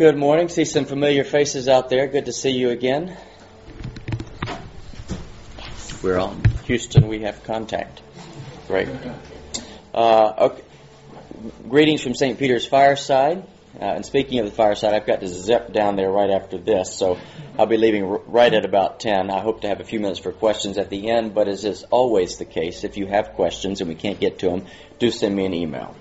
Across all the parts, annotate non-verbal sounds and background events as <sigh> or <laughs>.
Good morning. See some familiar faces out there. Good to see you again. We're on Houston. We have contact. Great. Uh, okay. Greetings from St. Peter's Fireside. Uh, and speaking of the fireside, I've got to zip down there right after this, so I'll be leaving r- right at about 10. I hope to have a few minutes for questions at the end, but as is always the case, if you have questions and we can't get to them, do send me an email.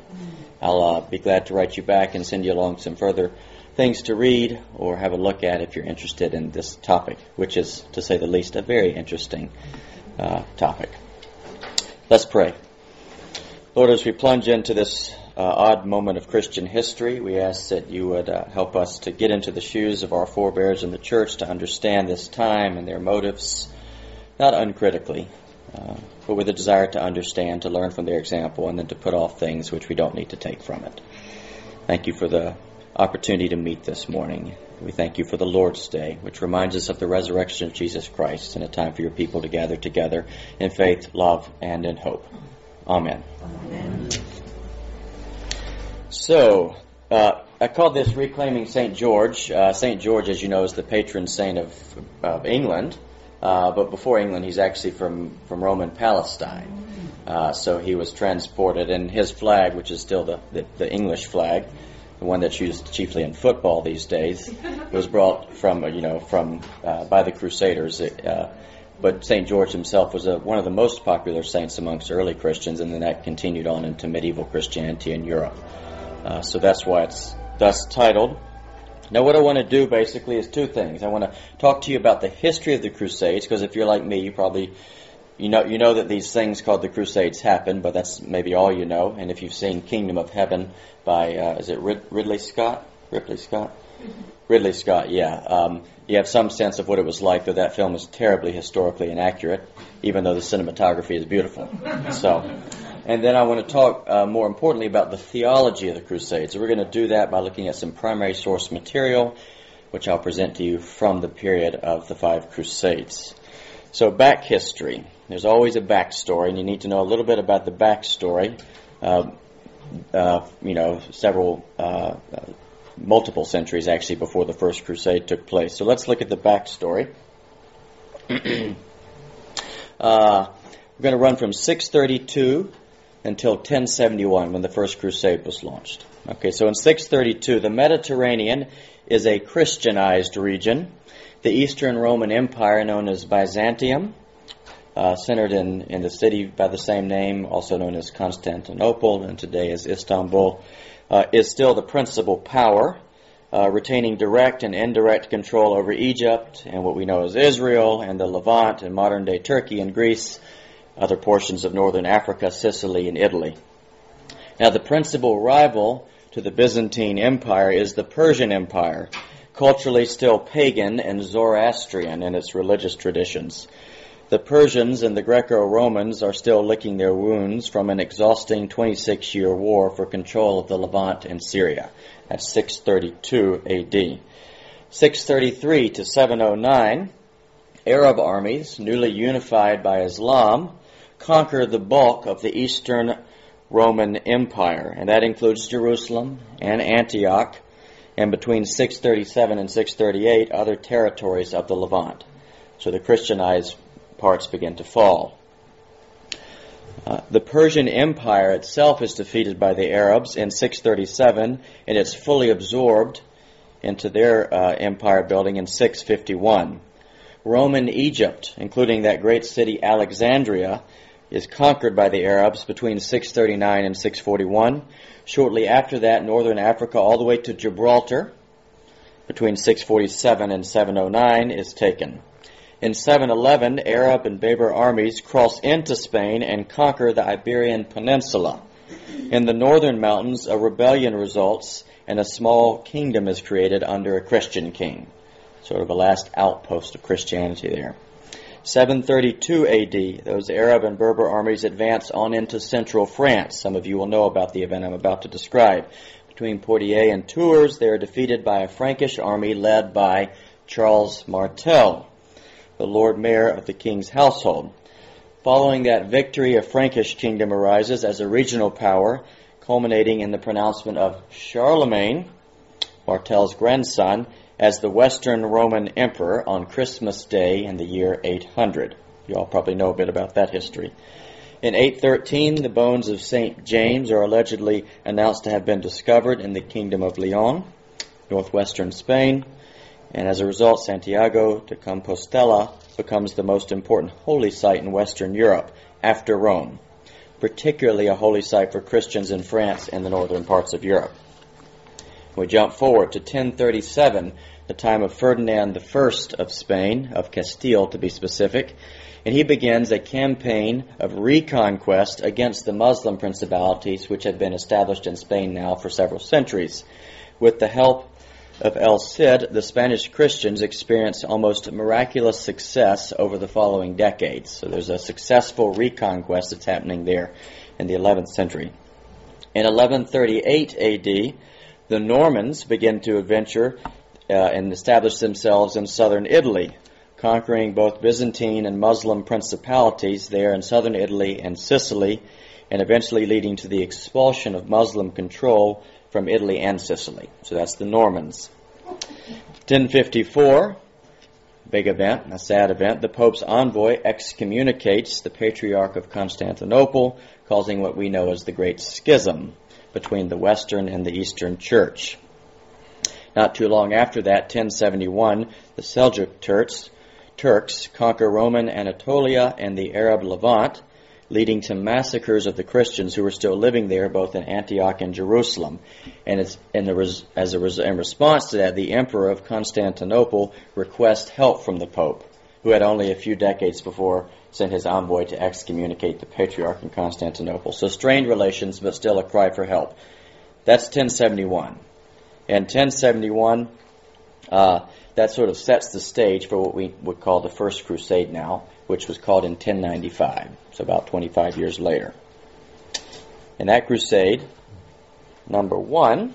I'll uh, be glad to write you back and send you along some further things to read or have a look at if you're interested in this topic, which is, to say the least, a very interesting uh, topic. Let's pray. Lord, as we plunge into this uh, odd moment of Christian history, we ask that you would uh, help us to get into the shoes of our forebears in the church to understand this time and their motives, not uncritically, uh, but with a desire to understand, to learn from their example, and then to put off things which we don't need to take from it. Thank you for the opportunity to meet this morning. We thank you for the Lord's Day, which reminds us of the resurrection of Jesus Christ and a time for your people to gather together in faith, love, and in hope. Amen. Amen. So, uh, I called this Reclaiming St. George. Uh, St. George, as you know, is the patron saint of, of England. Uh, but before England, he's actually from, from Roman Palestine. Uh, so he was transported, and his flag, which is still the, the, the English flag, the one that's used chiefly in football these days, <laughs> was brought from you know from uh, by the Crusaders. Uh, but Saint George himself was a, one of the most popular saints amongst early Christians, and then that continued on into medieval Christianity in Europe. Uh, so that's why it's thus titled. Now, what I want to do basically is two things. I want to talk to you about the history of the Crusades, because if you're like me, you probably you know you know that these things called the Crusades happened, but that's maybe all you know. And if you've seen Kingdom of Heaven by uh, is it Rid- Ridley Scott? Ripley Scott? Ridley Scott, yeah. Um, you have some sense of what it was like, though that film is terribly historically inaccurate, even though the cinematography is beautiful. So, and then I want to talk uh, more importantly about the theology of the Crusades. So we're going to do that by looking at some primary source material, which I'll present to you from the period of the five Crusades. So, back history. There's always a backstory, and you need to know a little bit about the backstory. Uh, uh, you know, several, uh, multiple centuries actually before the First Crusade took place. So let's look at the backstory. <clears throat> Uh, we're going to run from 632 until 1071 when the First Crusade was launched. Okay, so in 632, the Mediterranean is a Christianized region. The Eastern Roman Empire, known as Byzantium, uh, centered in, in the city by the same name, also known as Constantinople, and today as Istanbul, uh, is still the principal power, uh, retaining direct and indirect control over Egypt and what we know as Israel and the Levant and modern day Turkey and Greece, other portions of northern Africa, Sicily, and Italy. Now, the principal rival to the Byzantine Empire is the Persian Empire, culturally still pagan and Zoroastrian in its religious traditions. The Persians and the Greco-Romans are still licking their wounds from an exhausting 26-year war for control of the Levant and Syria at 632 AD. 633 to 709, Arab armies, newly unified by Islam, conquer the bulk of the Eastern Roman Empire, and that includes Jerusalem and Antioch, and between 637 and 638, other territories of the Levant. So the Christianized parts begin to fall. Uh, the Persian Empire itself is defeated by the Arabs in 637, and it's fully absorbed into their uh, empire building in 651. Roman Egypt, including that great city Alexandria, is conquered by the Arabs between 639 and 641. Shortly after that, northern Africa, all the way to Gibraltar, between 647 and 709, is taken. In 711, Arab and Berber armies cross into Spain and conquer the Iberian Peninsula. In the northern mountains, a rebellion results and a small kingdom is created under a Christian king. Sort of a last outpost of Christianity there. 732 AD, those Arab and Berber armies advance on into central France. Some of you will know about the event I'm about to describe. Between Poitiers and Tours, they are defeated by a Frankish army led by Charles Martel the Lord Mayor of the king's household. Following that victory, a Frankish kingdom arises as a regional power, culminating in the pronouncement of Charlemagne Martel's grandson, as the Western Roman Emperor on Christmas Day in the year 800. You all probably know a bit about that history. In 813, the bones of St. James are allegedly announced to have been discovered in the kingdom of Leon, northwestern Spain, and as a result, Santiago de Compostela becomes the most important holy site in Western Europe after Rome, particularly a holy site for Christians in France and the northern parts of Europe. We jump forward to 1037, the time of Ferdinand I of Spain, of Castile to be specific, and he begins a campaign of reconquest against the Muslim principalities which had been established in Spain now for several centuries. With the help of El Cid, the Spanish Christians experienced almost miraculous success over the following decades. So there's a successful reconquest that's happening there in the 11th century. In 1138 AD, the Normans begin to adventure uh, and establish themselves in southern Italy, conquering both Byzantine and Muslim principalities there in southern Italy and Sicily, and eventually leading to the expulsion of Muslim control from Italy and Sicily. So that's the Normans. 1054, big event, a sad event, the Pope's envoy excommunicates the Patriarch of Constantinople, causing what we know as the Great Schism between the Western and the Eastern Church. Not too long after that, 1071, the Seljuk Turks Turks conquer Roman Anatolia and the Arab Levant, leading to massacres of the Christians who were still living there, both in Antioch and Jerusalem. And it's in the, as a, in response to that, the Emperor of Constantinople requests help from the Pope, who had only a few decades before sent his envoy to excommunicate the Patriarch in Constantinople. So strained relations, but still a cry for help. That's 1071. And 1071, uh, that sort of sets the stage for what we would call the First Crusade now, which was called in 1095, so about 25 years later. In that crusade, number one,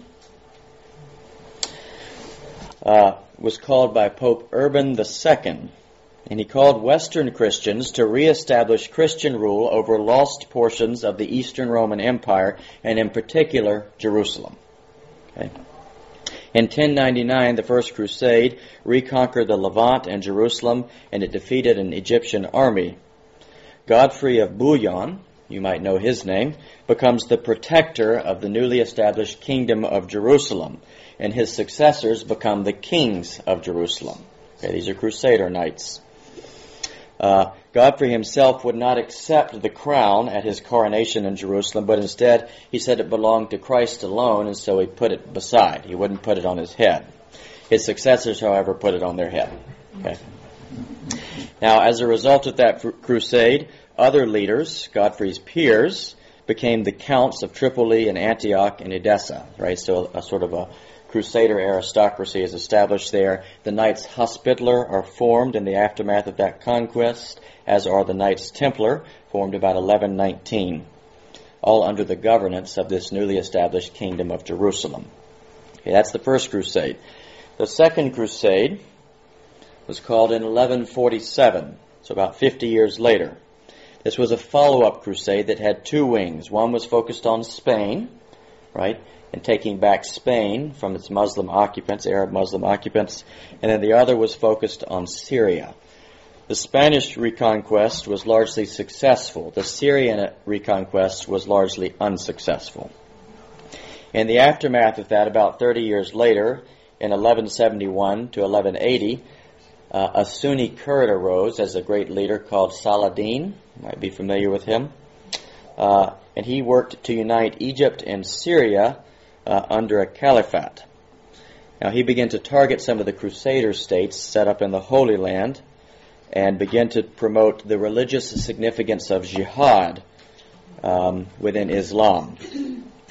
uh, was called by Pope Urban II, and he called Western Christians to reestablish Christian rule over lost portions of the Eastern Roman Empire, and in particular, Jerusalem. Okay. In 1099, the First Crusade reconquered the Levant and Jerusalem, and it defeated an Egyptian army. Godfrey of Bouillon, you might know his name, becomes the protector of the newly established kingdom of Jerusalem, and his successors become the kings of Jerusalem. Okay, these are Crusader knights. Uh, Godfrey himself would not accept the crown at his coronation in Jerusalem, but instead he said it belonged to Christ alone, and so he put it beside. He wouldn't put it on his head. His successors, however, put it on their head. Okay. Now, as a result of that crusade, other leaders, Godfrey's peers, became the counts of Tripoli and Antioch and Edessa, right? So a, a sort of a Crusader aristocracy is established there. The Knights Hospitaller are formed in the aftermath of that conquest, as are the Knights Templar, formed about 1119, all under the governance of this newly established kingdom of Jerusalem. Okay, that's the first crusade. The second crusade was called in 1147, so about 50 years later. This was a follow-up crusade that had two wings. One was focused on Spain, right? And taking back Spain from its Muslim occupants, Arab Muslim occupants, and then the other was focused on Syria. The Spanish reconquest was largely successful. The Syrian reconquest was largely unsuccessful. In the aftermath of that, about 30 years later, in 1171 to 1180, uh, a Sunni Kurd arose as a great leader called Saladin. You might be familiar with him. Uh, and he worked to unite Egypt and Syria uh, under a caliphate. Now he began to target some of the Crusader states set up in the Holy Land and began to promote the religious significance of jihad um, within Islam.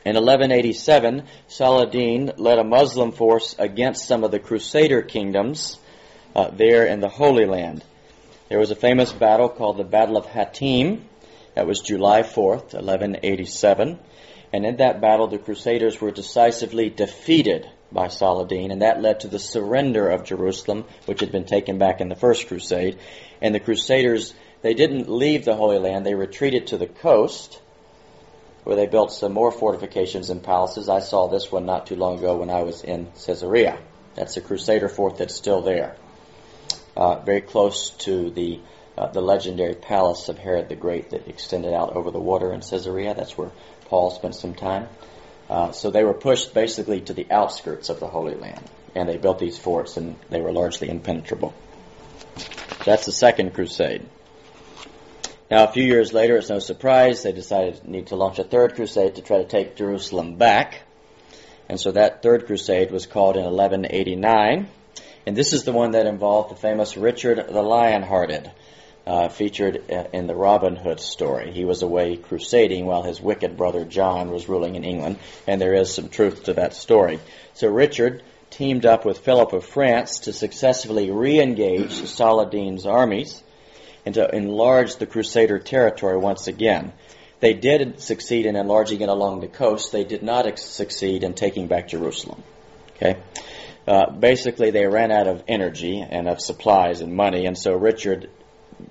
In 1187, Saladin led a Muslim force against some of the Crusader kingdoms uh, there in the Holy Land. There was a famous battle called the Battle of Hattin. That was July 4th, 1187. And in that battle, the Crusaders were decisively defeated by Saladin, and that led to the surrender of Jerusalem, which had been taken back in the First Crusade. And the Crusaders, they didn't leave the Holy Land, they retreated to the coast, where they built some more fortifications and palaces. I saw this one not too long ago when I was in Caesarea. That's a Crusader fort that's still there, uh, very close to the uh, the legendary palace of Herod the Great that extended out over the water in Caesarea. That's where Paul spent some time. Uh, so they were pushed basically to the outskirts of the Holy Land, and they built these forts, and they were largely impenetrable. That's the Second Crusade. Now, a few years later, it's no surprise, they decided to need to launch a third crusade to try to take Jerusalem back. And so that third crusade was called in 1189. And this is the one that involved the famous Richard the Lionhearted, uh, featured in the Robin Hood story. He was away crusading while his wicked brother John was ruling in England, and there is some truth to that story. So Richard teamed up with Philip of France to successfully re-engage Saladin's armies and to enlarge the Crusader territory once again. They did succeed in enlarging it along the coast. They did not succeed in taking back Jerusalem. Okay, uh, basically they ran out of energy and of supplies and money, and so Richard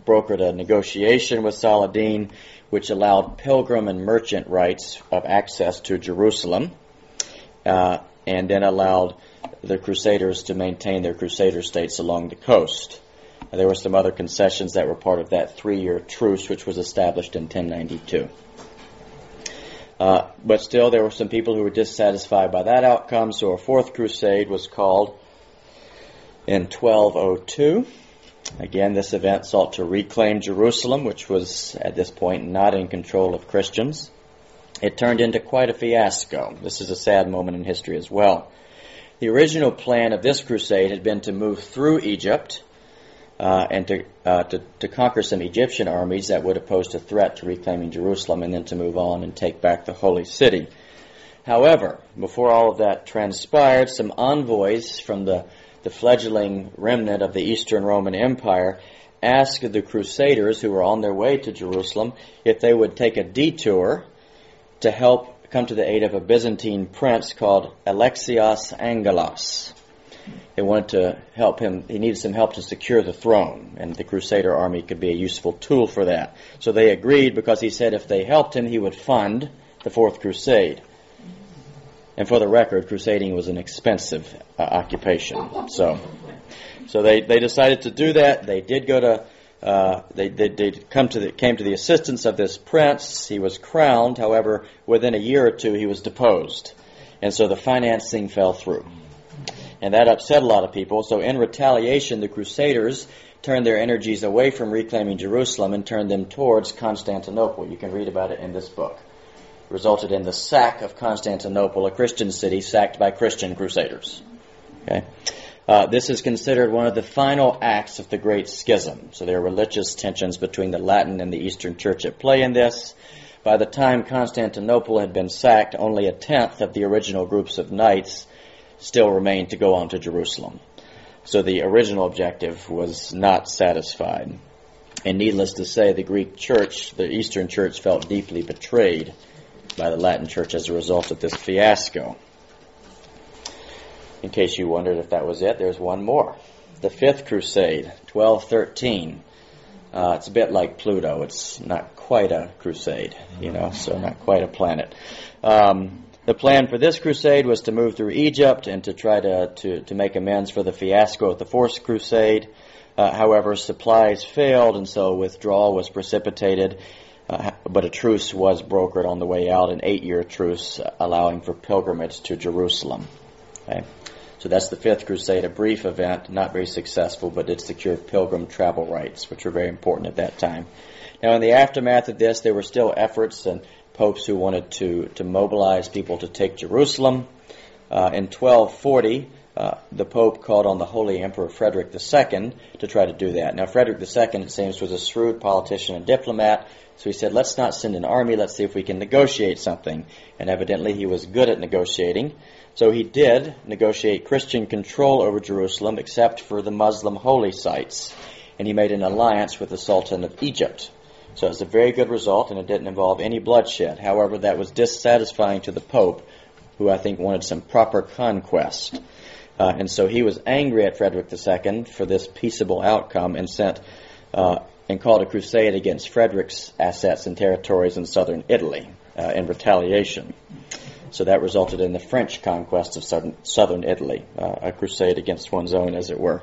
brokered a negotiation with Saladin, which allowed pilgrim and merchant rights of access to Jerusalem, uh, and then allowed the Crusaders to maintain their Crusader states along the coast. There were some other concessions that were part of that three-year truce, which was established in 1092. Uh, but still, there were some people who were dissatisfied by that outcome, so a fourth crusade was called in 1202. Again, this event sought to reclaim Jerusalem, which was at this point not in control of Christians. It turned into quite a fiasco. This is a sad moment in history as well. The original plan of this crusade had been to move through Egypt uh, and to, uh, to, to conquer some Egyptian armies that would have posed a threat to reclaiming Jerusalem, and then to move on and take back the holy city. However, before all of that transpired, some envoys from the, the fledgling remnant of the Eastern Roman Empire asked the Crusaders who were on their way to Jerusalem if they would take a detour to help come to the aid of a Byzantine prince called Alexios Angelos. They wanted to help him, he needed some help to secure the throne, and the Crusader army could be a useful tool for that. So they agreed because he said if they helped him, he would fund the Fourth Crusade. And for the record, crusading was an expensive uh, occupation. So, so they, they decided to do that. They did go to, uh, they, they, they come to the, came to the assistance of this prince. He was crowned. However, within a year or two, he was deposed. And so the financing fell through and that upset a lot of people. So in retaliation, the Crusaders turned their energies away from reclaiming Jerusalem and turned them towards Constantinople. You can read about it in this book. Resulted in the sack of Constantinople, a Christian city sacked by Christian Crusaders. Okay. Uh, this is considered one of the final acts of the Great Schism. So there are religious tensions between the Latin and the Eastern Church at play in this. By the time Constantinople had been sacked, only a tenth of the original groups of knights still remained to go on to Jerusalem. So the original objective was not satisfied. And needless to say, the Greek church, the Eastern church, felt deeply betrayed by the Latin church as a result of this fiasco. In case you wondered if that was it, there's one more. The Fifth Crusade, 1213. Uh, it's a bit like Pluto. It's not quite a crusade, you know, so not quite a planet. Um, the plan for this crusade was to move through Egypt and to try to, to, to make amends for the fiasco of the Fourth Crusade. Uh, however, supplies failed, and so withdrawal was precipitated. Uh, but a truce was brokered on the way out, an eight-year truce uh, allowing for pilgrimage to Jerusalem. Okay? So that's the Fifth Crusade, a brief event, not very successful, but it secured pilgrim travel rights, which were very important at that time. Now, in the aftermath of this, there were still efforts and popes who wanted to, to mobilize people to take Jerusalem. Uh, in 1240, uh, the Pope called on the Holy Emperor Frederick II to try to do that. Now, Frederick II, it seems, was a shrewd politician and diplomat, so he said, let's not send an army, let's see if we can negotiate something. And evidently he was good at negotiating. So he did negotiate Christian control over Jerusalem, except for the Muslim holy sites. And he made an alliance with the Sultan of Egypt. So it was a very good result, and it didn't involve any bloodshed. However, that was dissatisfying to the Pope, who I think wanted some proper conquest. Uh, and so he was angry at Frederick II for this peaceable outcome and sent uh, and called a crusade against Frederick's assets and territories in southern Italy. uh, in retaliation. So that resulted in the French conquest of southern, southern Italy, uh, a crusade against one's own, as it were.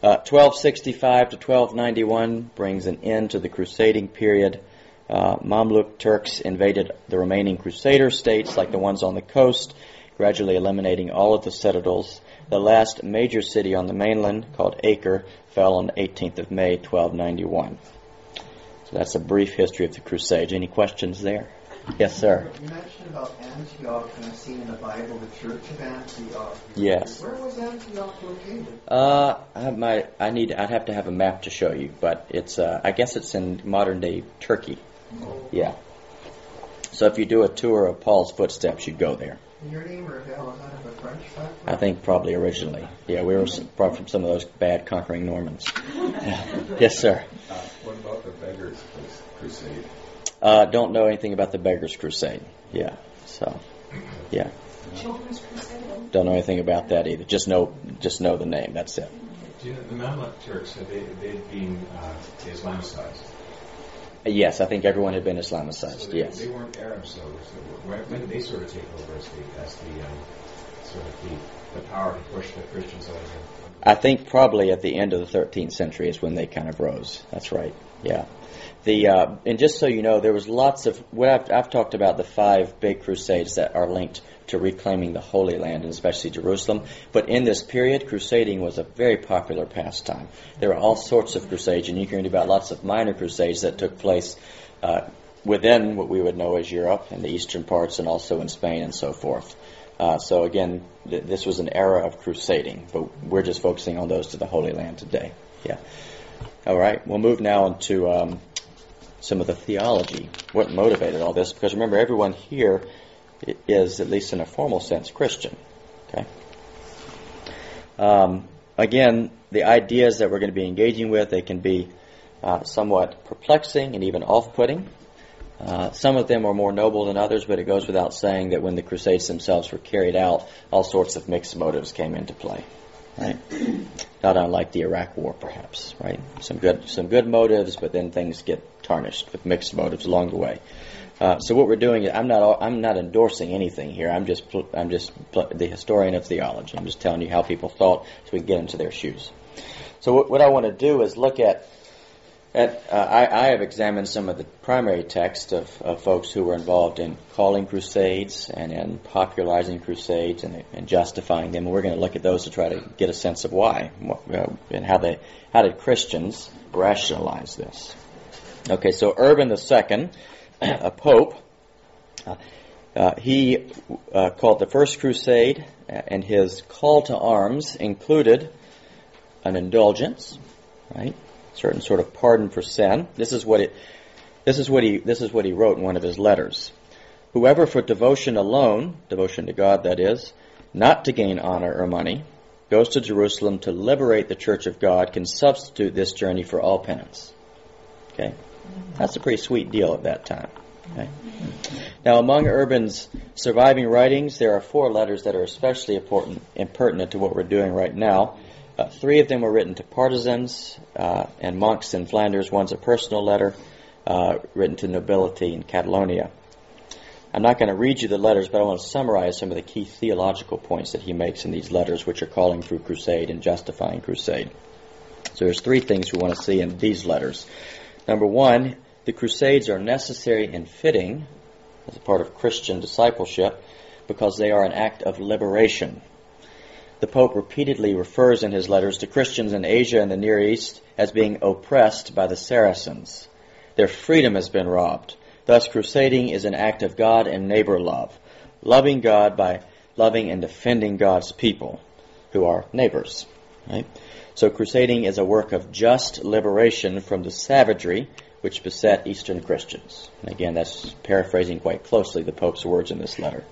1265 uh, to 1291 brings an end to the crusading period. Uh, Mamluk Turks invaded the remaining crusader states, like the ones on the coast, gradually eliminating all of the citadels. The last major city on the mainland, called Acre, fell on the 18th of May, 1291. So that's a brief history of the Crusades. Any questions there? Yes, sir. You mentioned about Antioch and I've seen in the Bible the Church of Antioch. Yes. Where was Antioch located? Uh, I might. I need. I'd have to have a map to show you, but it's. Uh, I guess it's in modern day Turkey. Oh. Yeah. So if you do a tour of Paul's footsteps, you'd go there. Your name Ravel, is that of a French background? I think probably originally. Yeah, we were brought from some of those bad conquering Normans. <laughs> yes, sir. Uh, what about the Beggars Crusade? Uh, don't know anything about the Beggars Crusade. Yeah. So, yeah. Children's Crusade. Don't know anything about that either. Just know, just know the name. That's it. Do you know, the Mamluk Turks had they they'd been uh, Islamicized? Yes, I think everyone had been Islamicized. So they, yes. They weren't Arabs. So when, when did they sort of take over as the as the um, sort of the, the power to push the Christians over? I think probably at the end of the 13th century is when they kind of rose. That's right. Yeah. The uh, and just so you know, there was lots of what I've, I've talked about the five big crusades that are linked to reclaiming the Holy Land and especially Jerusalem. But in this period, crusading was a very popular pastime. There were all sorts of crusades, and you can read about lots of minor crusades that took place uh, within what we would know as Europe and the eastern parts, and also in Spain and so forth. Uh, so again, th- this was an era of crusading, but we're just focusing on those to the Holy Land today. Yeah. All right, we'll move now into um, some of the theology, what motivated all this, because remember, everyone here is, at least in a formal sense, Christian. Okay. Um, again, the ideas that we're going to be engaging with, they can be uh, somewhat perplexing and even off-putting. Uh, some of them are more noble than others, but it goes without saying that when the Crusades themselves were carried out, all sorts of mixed motives came into play. Right? Not unlike the Iraq War, perhaps. Right? Some good, some good motives, but then things get tarnished with mixed motives along the way. Uh, so what we're doing is I'm not I'm not endorsing anything here. I'm just I'm just the historian of theology. I'm just telling you how people thought so we can get into their shoes. So what, what I want to do is look at at uh, I, I, have examined some of the primary texts of, of folks who were involved in calling crusades and in popularizing crusades and, and justifying them. We're going to look at those to try to get a sense of why uh, and how they how did Christians rationalize this. Okay, so Urban II, a pope, uh, he uh, called the First Crusade, and his call to arms included an indulgence, right? Certain sort of pardon for sin. This is what it. This is what he. This is what he wrote in one of his letters. Whoever for devotion alone, devotion to God, that is, not to gain honor or money, goes to Jerusalem to liberate the Church of God, can substitute this journey for all penance. Okay. That's a pretty sweet deal at that time. Okay. Now, among Urban's surviving writings, there are four letters that are especially important and pertinent to what we're doing right now. Uh, three of them were written to partisans uh, and monks in Flanders. One's a personal letter uh, written to nobility in Catalonia. I'm not going to read you the letters, but I want to summarize some of the key theological points that he makes in these letters, which are calling through crusade and justifying crusade. So there's three things we want to see in these letters. Number one, the Crusades are necessary and fitting as a part of Christian discipleship because they are an act of liberation. The Pope repeatedly refers in his letters to Christians in Asia and the Near East as being oppressed by the Saracens. Their freedom has been robbed. Thus, crusading is an act of God and neighbor love, loving God by loving and defending God's people, who are neighbors. Right? So crusading is a work of just liberation from the savagery which beset Eastern Christians. And again, that's paraphrasing quite closely the Pope's words in this letter.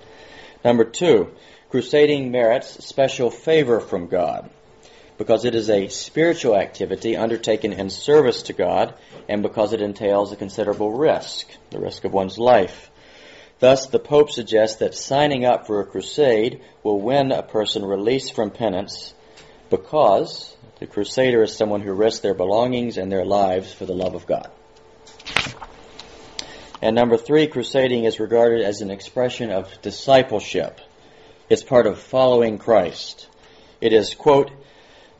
Number two, crusading merits special favor from God because it is a spiritual activity undertaken in service to God and because it entails a considerable risk, the risk of one's life. Thus, the Pope suggests that signing up for a crusade will win a person release from penance because the crusader is someone who risks their belongings and their lives for the love of God. And number three, crusading is regarded as an expression of discipleship. It's part of following Christ. It is, quote,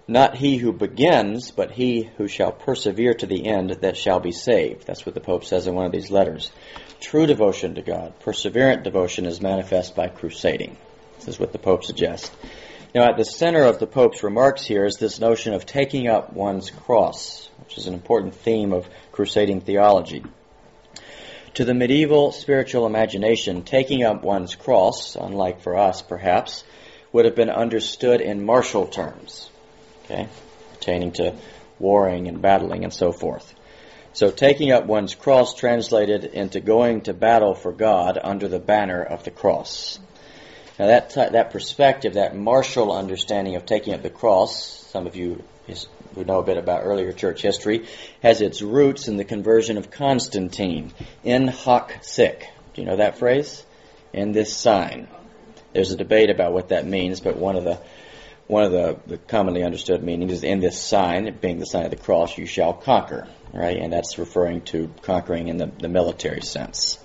not he who begins, but he who shall persevere to the end that shall be saved. That's what the Pope says in one of these letters. True devotion to God, perseverant devotion is manifest by crusading. This is what the Pope suggests. Now, at the center of the Pope's remarks here is this notion of taking up one's cross, which is an important theme of crusading theology. To the medieval spiritual imagination, taking up one's cross, unlike for us perhaps, would have been understood in martial terms, okay, pertaining to warring and battling and so forth. So taking up one's cross translated into going to battle for God under the banner of the cross. Now that t- that perspective, that martial understanding of taking up the cross, some of you who know a bit about earlier church history, has its roots in the conversion of Constantine. In hoc sic. Do you know that phrase? In this sign. There's a debate about what that means, but one of the one of the, the commonly understood meanings is in this sign, being the sign of the cross, you shall conquer, right? And that's referring to conquering in the, the military sense.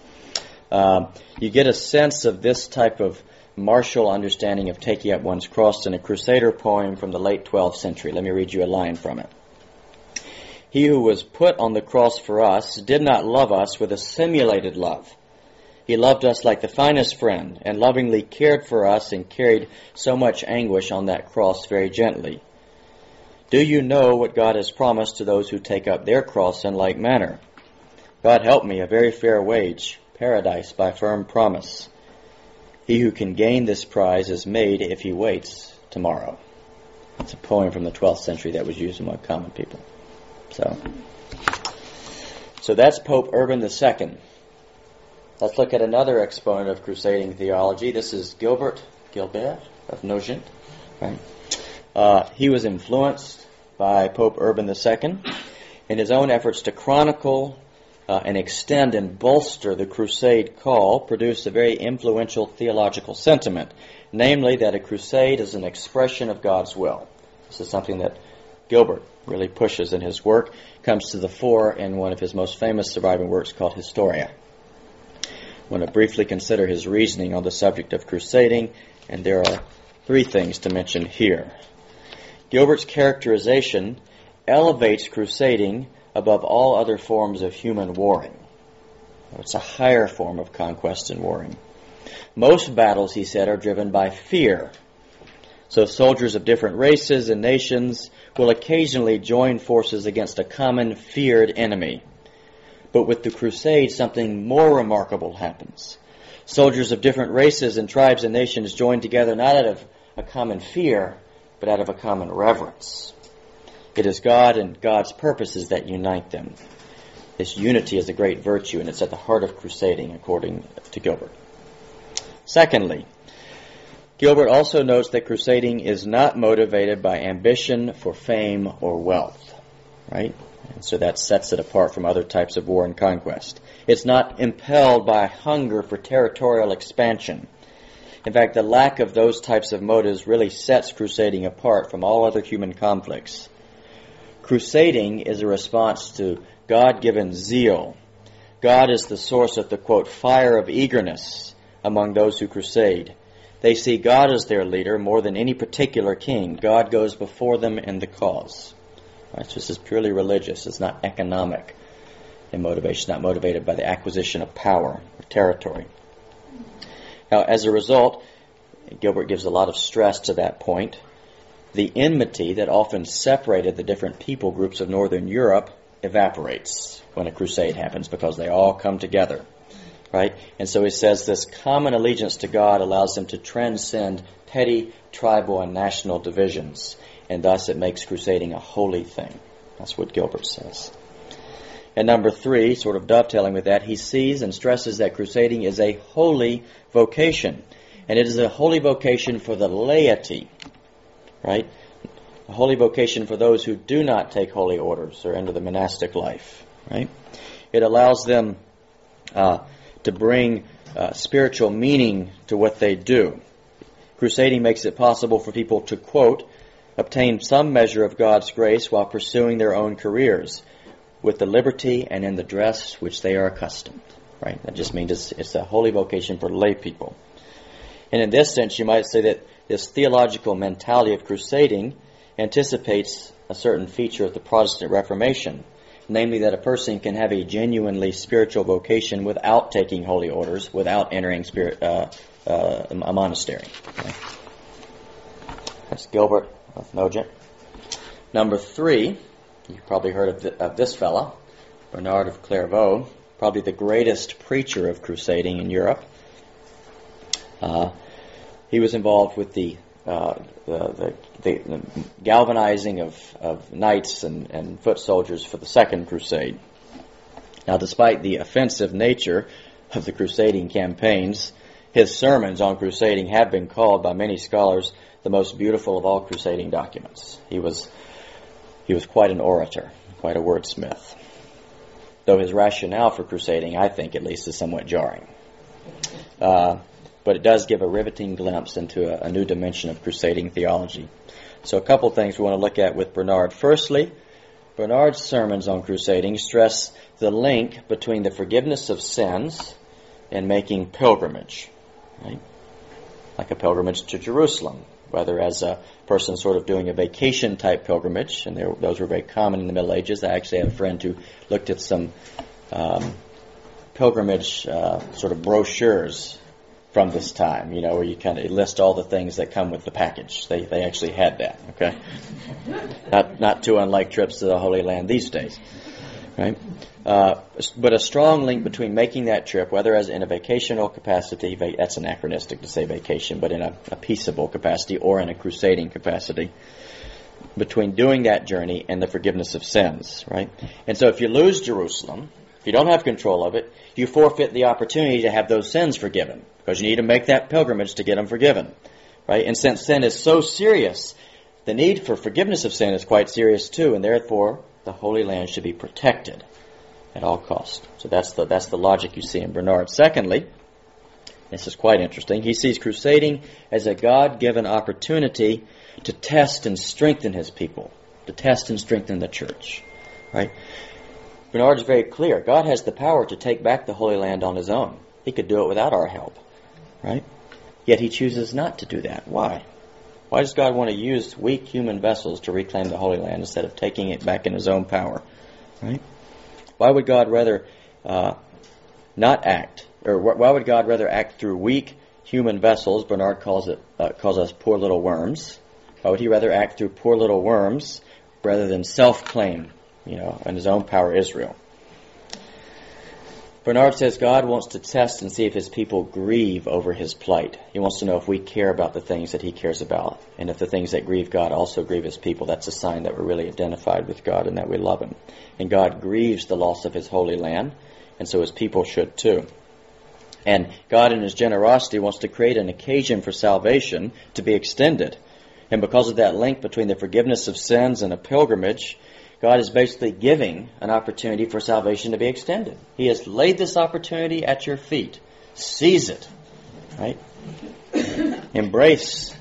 Um, you get a sense of this type of martial understanding of taking up one's cross in a Crusader poem from the late 12th century. Let me read you a line from it. He who was put on the cross for us did not love us with a simulated love. He loved us like the finest friend and lovingly cared for us and carried so much anguish on that cross very gently. Do you know what God has promised to those who take up their cross in like manner? God help me, a very fair wage, paradise by firm promise. He who can gain this prize is made if he waits tomorrow. It's a poem from the 12th century that was used among common people. So, so that's Pope Urban II. Let's look at another exponent of crusading theology. This is Gilbert Gilbert of Nogent. Right? Uh, he was influenced by Pope Urban II in his own efforts to chronicle uh, and extend and bolster the crusade call produced a very influential theological sentiment, namely that a crusade is an expression of God's will. This is something that Gilbert really pushes in his work, comes to the fore in one of his most famous surviving works called Historia. I want to briefly consider his reasoning on the subject of crusading, and there are three things to mention here. Gilbert's characterization elevates crusading above all other forms of human warring. It's a higher form of conquest and warring. Most battles, he said, are driven by fear. So soldiers of different races and nations will occasionally join forces against a common feared enemy. But with the crusade, something more remarkable happens. Soldiers of different races and tribes and nations join together not out of a common fear, but out of a common reverence. It is God and God's purposes that unite them. This unity is a great virtue, and it's at the heart of crusading, according to Gilbert. Secondly, Gilbert also notes that crusading is not motivated by ambition for fame or wealth, right? And so that sets it apart from other types of war and conquest. It's not impelled by hunger for territorial expansion. In fact, the lack of those types of motives really sets crusading apart from all other human conflicts. Crusading is a response to God given zeal. God is the source of the quote, fire of eagerness among those who crusade. They see God as their leader more than any particular king. God goes before them in the cause. Right, so this is purely religious. It's not economic in motivation, not motivated by the acquisition of power or territory. Now, as a result, Gilbert gives a lot of stress to that point the enmity that often separated the different people groups of Northern Europe evaporates when a crusade happens because they all come together. Right? And so he says this common allegiance to God allows them to transcend petty tribal and national divisions, and thus it makes crusading a holy thing. That's what Gilbert says. And number three, sort of dovetailing with that, he sees and stresses that crusading is a holy vocation. And it is a holy vocation for the laity right? A holy vocation for those who do not take holy orders or enter the monastic life, right? It allows them uh, to bring uh, spiritual meaning to what they do. Crusading makes it possible for people to, quote, obtain some measure of God's grace while pursuing their own careers with the liberty and in the dress which they are accustomed. right? That just means it's, it's a holy vocation for lay people. And in this sense, you might say that this theological mentality of crusading anticipates a certain feature of the Protestant Reformation, namely that a person can have a genuinely spiritual vocation without taking holy orders, without entering spirit, uh, uh, a monastery. Okay. That's Gilbert of Nogent. Number three, you've probably heard of, the, of this fellow, Bernard of Clairvaux, probably the greatest preacher of crusading in Europe. Uh, he was involved with the, uh, the, the, the, galvanizing of, of knights and, and foot soldiers for the Second Crusade. Now, despite the offensive nature of the crusading campaigns, his sermons on crusading have been called by many scholars the most beautiful of all crusading documents. He was, he was quite an orator, quite a wordsmith. Though his rationale for crusading, I think at least, is somewhat jarring. Uh, but it does give a riveting glimpse into a, a new dimension of crusading theology. So, a couple things we want to look at with Bernard. Firstly, Bernard's sermons on crusading stress the link between the forgiveness of sins and making pilgrimage, right? Like a pilgrimage to Jerusalem, whether as a person sort of doing a vacation type pilgrimage, and there, those were very common in the Middle Ages. I actually had a friend who looked at some um, pilgrimage uh, sort of brochures from this time, you know, where you kind of list all the things that come with the package. They, they actually had that, okay? not, not too unlike trips to the Holy Land these days, right? Uh, but a strong link between making that trip, whether as in a vacational capacity, that's anachronistic to say vacation, but in a, a peaceable capacity or in a crusading capacity, between doing that journey and the forgiveness of sins, right? And so if you lose Jerusalem, if you don't have control of it, you forfeit the opportunity to have those sins forgiven because you need to make that pilgrimage to get them forgiven. Right? And since sin is so serious, the need for forgiveness of sin is quite serious too, and therefore the Holy Land should be protected at all costs. So that's the that's the logic you see in Bernard. Secondly, this is quite interesting. He sees crusading as a God-given opportunity to test and strengthen his people, to test and strengthen the church. Right? Bernard is very clear. God has the power to take back the Holy Land on his own. He could do it without our help. Right? Yet he chooses not to do that. Why? Why does God want to use weak human vessels to reclaim the Holy Land instead of taking it back in his own power? Right? Why would God rather uh, not act, or why would God rather act through weak human vessels? Bernard calls it uh, calls us poor little worms. Why would he rather act through poor little worms rather than self-claim you know, in his own power, Israel. Bernard says God wants to test and see if his people grieve over his plight. He wants to know if we care about the things that he cares about. And if the things that grieve God also grieve his people, that's a sign that we're really identified with God and that we love him. And God grieves the loss of his holy land, and so his people should too. And God in his generosity wants to create an occasion for salvation to be extended. And because of that link between the forgiveness of sins and a pilgrimage, God is basically giving an opportunity for salvation to be extended. He has laid this opportunity at your feet. Seize it. Right? <coughs> Embrace.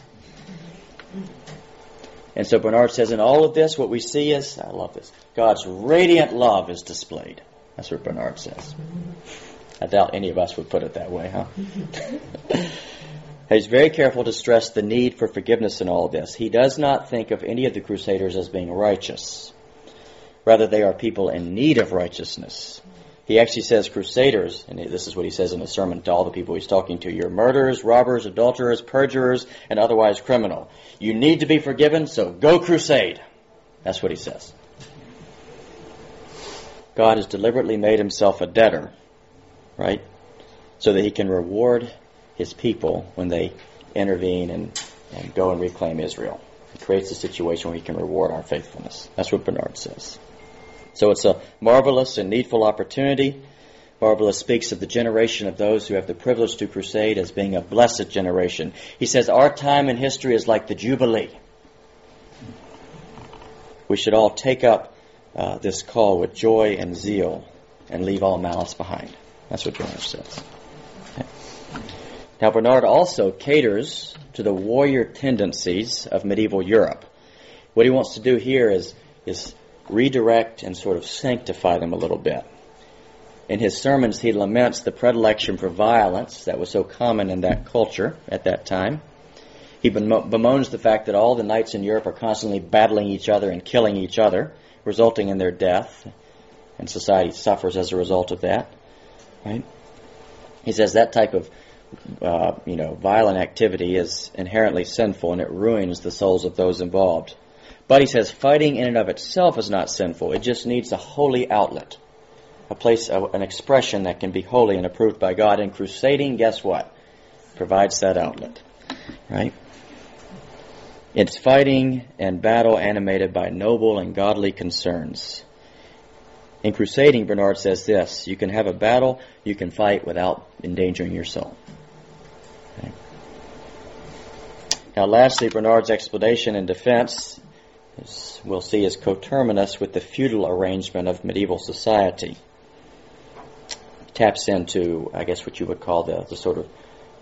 And so Bernard says, in all of this, what we see is, I love this, God's radiant love is displayed. That's what Bernard says. I doubt any of us would put it that way, huh? <laughs> He's very careful to stress the need for forgiveness in all this. He does not think of any of the Crusaders as being righteous. Rather, they are people in need of righteousness. He actually says crusaders, and this is what he says in a sermon to all the people he's talking to. You're murderers, robbers, adulterers, perjurers, and otherwise criminal. You need to be forgiven, so go crusade. That's what he says. God has deliberately made himself a debtor, right? So that he can reward his people when they intervene and, and go and reclaim Israel. He creates a situation where he can reward our faithfulness. That's what Bernard says. So it's a marvelous and needful opportunity. Barbalos speaks of the generation of those who have the privilege to crusade as being a blessed generation. He says, Our time in history is like the Jubilee. We should all take up uh, this call with joy and zeal and leave all malice behind. That's what Bernard says. Now, Bernard also caters to the warrior tendencies of medieval Europe. What he wants to do here is, is redirect and sort of sanctify them a little bit. In his sermons, he laments the predilection for violence that was so common in that culture at that time. He bemoans the fact that all the knights in Europe are constantly battling each other and killing each other, resulting in their death, and society suffers as a result of that. Right? He says that type of uh, you know violent activity is inherently sinful and it ruins the souls of those involved. But he says fighting in and of itself is not sinful. It just needs a holy outlet, a place, an expression that can be holy and approved by God. And crusading, guess what? Provides that outlet, right? It's fighting and battle animated by noble and godly concerns. In crusading, Bernard says this you can have a battle, you can fight without endangering your soul. Okay. Now, lastly, Bernard's explanation and defense is, we'll see is coterminous with the feudal arrangement of medieval society. taps into, I guess, what you would call the, the sort of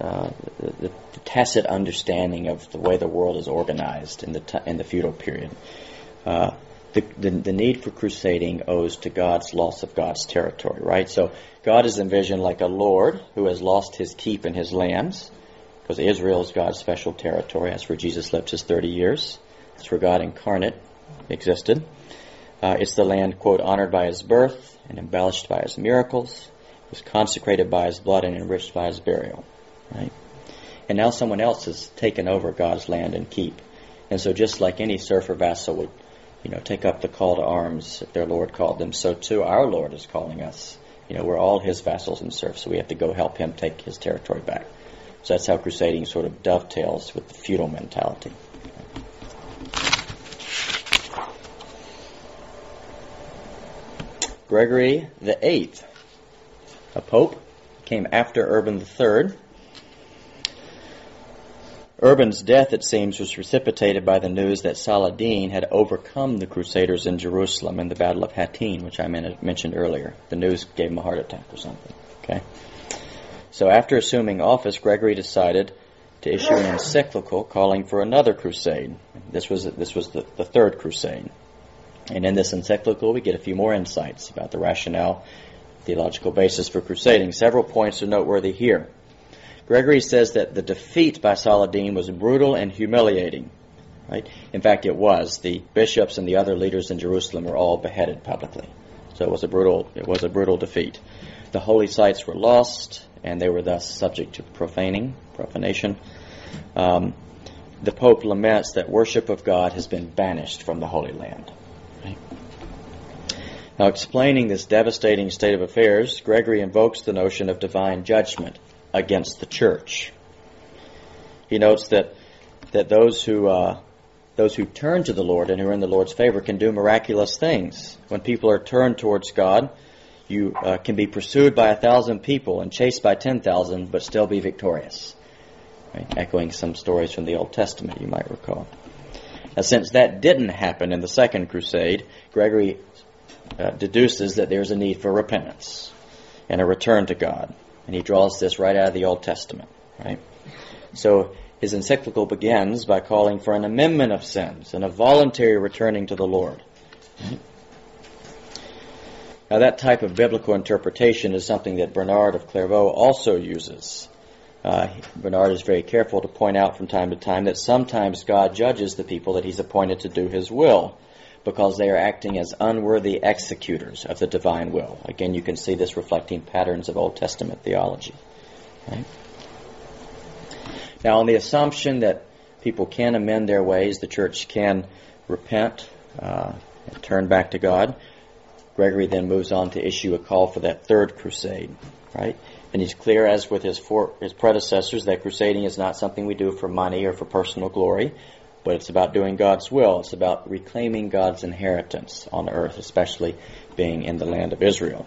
uh, the, the, tacit understanding of the way the world is organized in the t- in the feudal period. Uh, the, the, the, need for crusading owes to God's loss of God's territory, right? So God is envisioned like a lord who has lost his keep and his lands, because Israel is God's special territory. That's where Jesus lived his 30 years. That's where God incarnate existed. Uh, it's the land, quote, honored by his birth and embellished by his miracles. Was consecrated by his blood and enriched by his burial, right? And now someone else has taken over God's land and keep. And so just like any serf or vassal would you know, take up the call to arms if their Lord called them. So too, our Lord is calling us. You know, we're all His vassals and serfs, so we have to go help Him take His territory back. So that's how crusading sort of dovetails with the feudal mentality. Gregory VIII, a pope, came after Urban III. Urban's death, it seems, was precipitated by the news that Saladin had overcome the Crusaders in Jerusalem in the Battle of Hattin, which I mentioned earlier. The news gave him a heart attack or something. Okay. So after assuming office, Gregory decided to issue an encyclical calling for another crusade. This was this was the, the third crusade. And in this encyclical, we get a few more insights about the rationale, theological basis for crusading. Several points are noteworthy here. Gregory says that the defeat by Saladin was brutal and humiliating. Right? In fact, it was. The bishops and the other leaders in Jerusalem were all beheaded publicly. So it was a brutal, it was a brutal defeat. The holy sites were lost, and they were thus subject to profaning, profanation. Um, the Pope laments that worship of God has been banished from the Holy Land. Now, explaining this devastating state of affairs, Gregory invokes the notion of divine judgment against the church. He notes that that those who uh, those who turn to the Lord and who are in the Lord's favor can do miraculous things. When people are turned towards God, you uh, can be pursued by a thousand people and chased by ten thousand, but still be victorious. Right? Echoing some stories from the Old Testament, you might recall. Now, since that didn't happen in the Second Crusade, Gregory uh, deduces that there's a need for repentance and a return to God. And he draws this right out of the Old Testament, right? So his encyclical begins by calling for an amendment of sins and a voluntary returning to the Lord. Now, that type of biblical interpretation is something that Bernard of Clairvaux also uses. Uh, Bernard is very careful to point out from time to time that sometimes God judges the people that he's appointed to do his will because they are acting as unworthy executors of the divine will. Again, you can see this reflecting patterns of Old Testament theology. Right? Now, on the assumption that people can amend their ways, the church can repent uh, and turn back to God, Gregory then moves on to issue a call for that third crusade. Right? And he's clear, as with his, his predecessors, that crusading is not something we do for money or for personal glory, but it's about doing God's will. It's about reclaiming God's inheritance on earth, especially being in the land of Israel.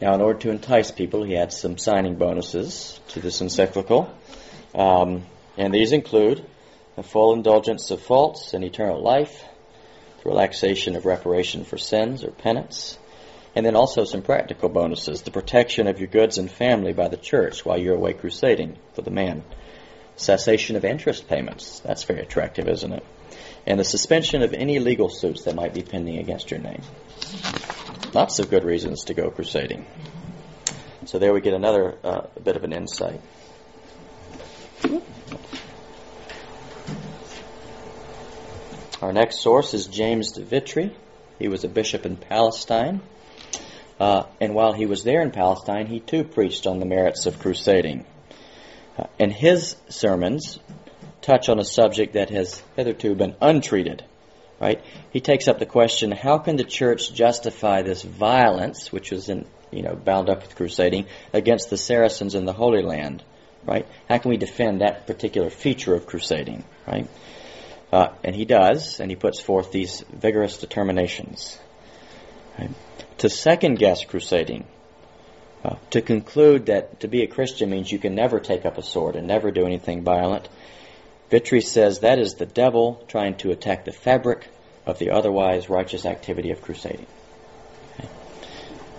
Now, in order to entice people, he adds some signing bonuses to this encyclical. Um, and these include the full indulgence of faults and eternal life, the relaxation of reparation for sins or penance, and then also some practical bonuses the protection of your goods and family by the church while you're away crusading for the man cessation of interest payments. That's very attractive, isn't it? And the suspension of any legal suits that might be pending against your name. lots of good reasons to go crusading. So there we get another uh, bit of an insight. Our next source is James de Vitry. He was a bishop in Palestine. Uh, and while he was there in Palestine, he too preached on the merits of crusading. And his sermons touch on a subject that has hitherto been untreated. Right? He takes up the question: How can the church justify this violence, which was in, you know bound up with crusading, against the Saracens in the Holy Land? Right? How can we defend that particular feature of crusading? Right? Uh, and he does, and he puts forth these vigorous determinations. Right? To second guess crusading, uh, to conclude that to be a Christian means you can never take up a sword and never do anything violent, Vitry says that is the devil trying to attack the fabric of the otherwise righteous activity of crusading. Okay.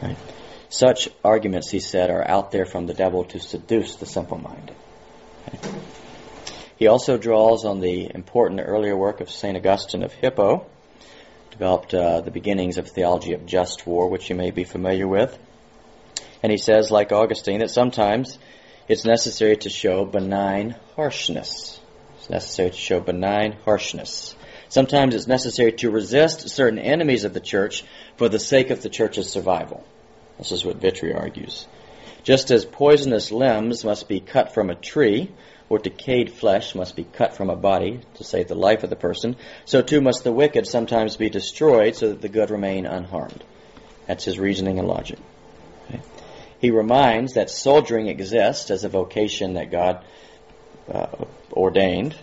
Right. Such arguments, he said, are out there from the devil to seduce the simple minded. Okay. He also draws on the important earlier work of St. Augustine of Hippo, developed uh, the beginnings of theology of just war, which you may be familiar with. And he says, like Augustine, that sometimes it's necessary to show benign harshness. It's necessary to show benign harshness. Sometimes it's necessary to resist certain enemies of the church for the sake of the church's survival. This is what Vitry argues. Just as poisonous limbs must be cut from a tree or decayed flesh must be cut from a body to save the life of the person, so too must the wicked sometimes be destroyed so that the good remain unharmed. That's his reasoning and logic. He reminds that soldiering exists as a vocation that God uh, ordained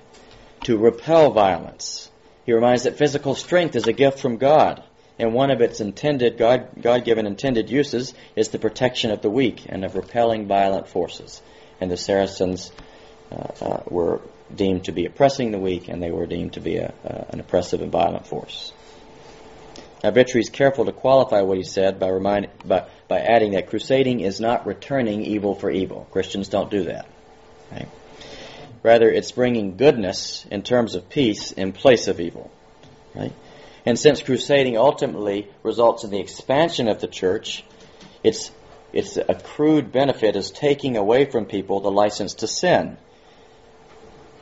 to repel violence. He reminds that physical strength is a gift from God, and one of its intended God God given intended uses is the protection of the weak and of repelling violent forces. And the Saracens uh, uh, were deemed to be oppressing the weak, and they were deemed to be a, an oppressive and violent force. Now, Vitry is careful to qualify what he said by, remind, by, by adding that crusading is not returning evil for evil. Christians don't do that. Right? Rather, it's bringing goodness in terms of peace in place of evil. Right? And since crusading ultimately results in the expansion of the church, its its accrued benefit is taking away from people the license to sin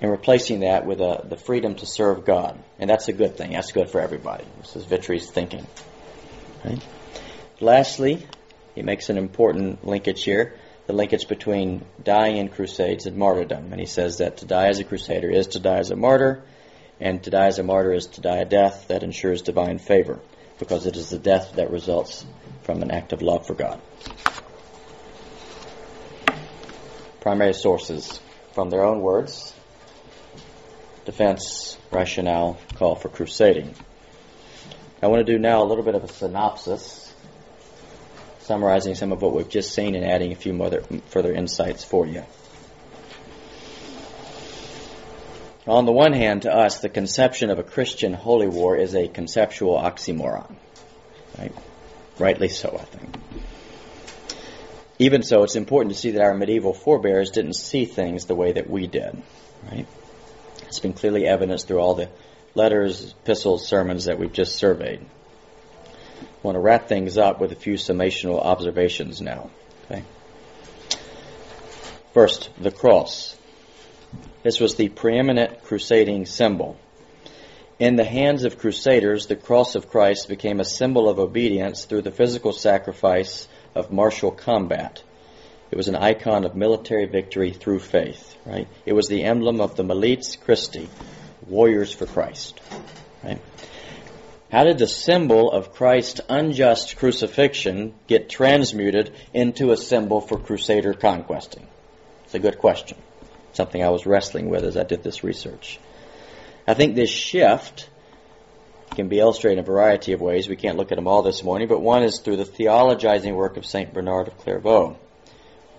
and replacing that with a, the freedom to serve God. And that's a good thing. That's good for everybody. This is Vitry's thinking. Right? Lastly, he makes an important linkage here the linkage between dying in crusades and martyrdom. And he says that to die as a crusader is to die as a martyr, and to die as a martyr is to die a death that ensures divine favor, because it is the death that results from an act of love for God. Primary sources from their own words defense, rationale, call for crusading. I want to do now a little bit of a synopsis, summarizing some of what we've just seen and adding a few other, further insights for you. On the one hand, to us, the conception of a Christian holy war is a conceptual oxymoron. Right? Rightly so, I think. Even so, it's important to see that our medieval forebears didn't see things the way that we did. Right? It's been clearly evidenced through all the letters, epistles, sermons that we've just surveyed. I want to wrap things up with a few summational observations now. Okay. First, the cross. This was the preeminent crusading symbol. In the hands of crusaders, the cross of Christ became a symbol of obedience through the physical sacrifice of martial combat. It was an icon of military victory through faith, right? It was the emblem of the Milites Christi, warriors for Christ, right? How did the symbol of Christ's unjust crucifixion get transmuted into a symbol for crusader conquesting? It's a good question. Something I was wrestling with as I did this research. I think this shift can be illustrated in a variety of ways. We can't look at them all this morning, but one is through the theologizing work of St. Bernard of Clairvaux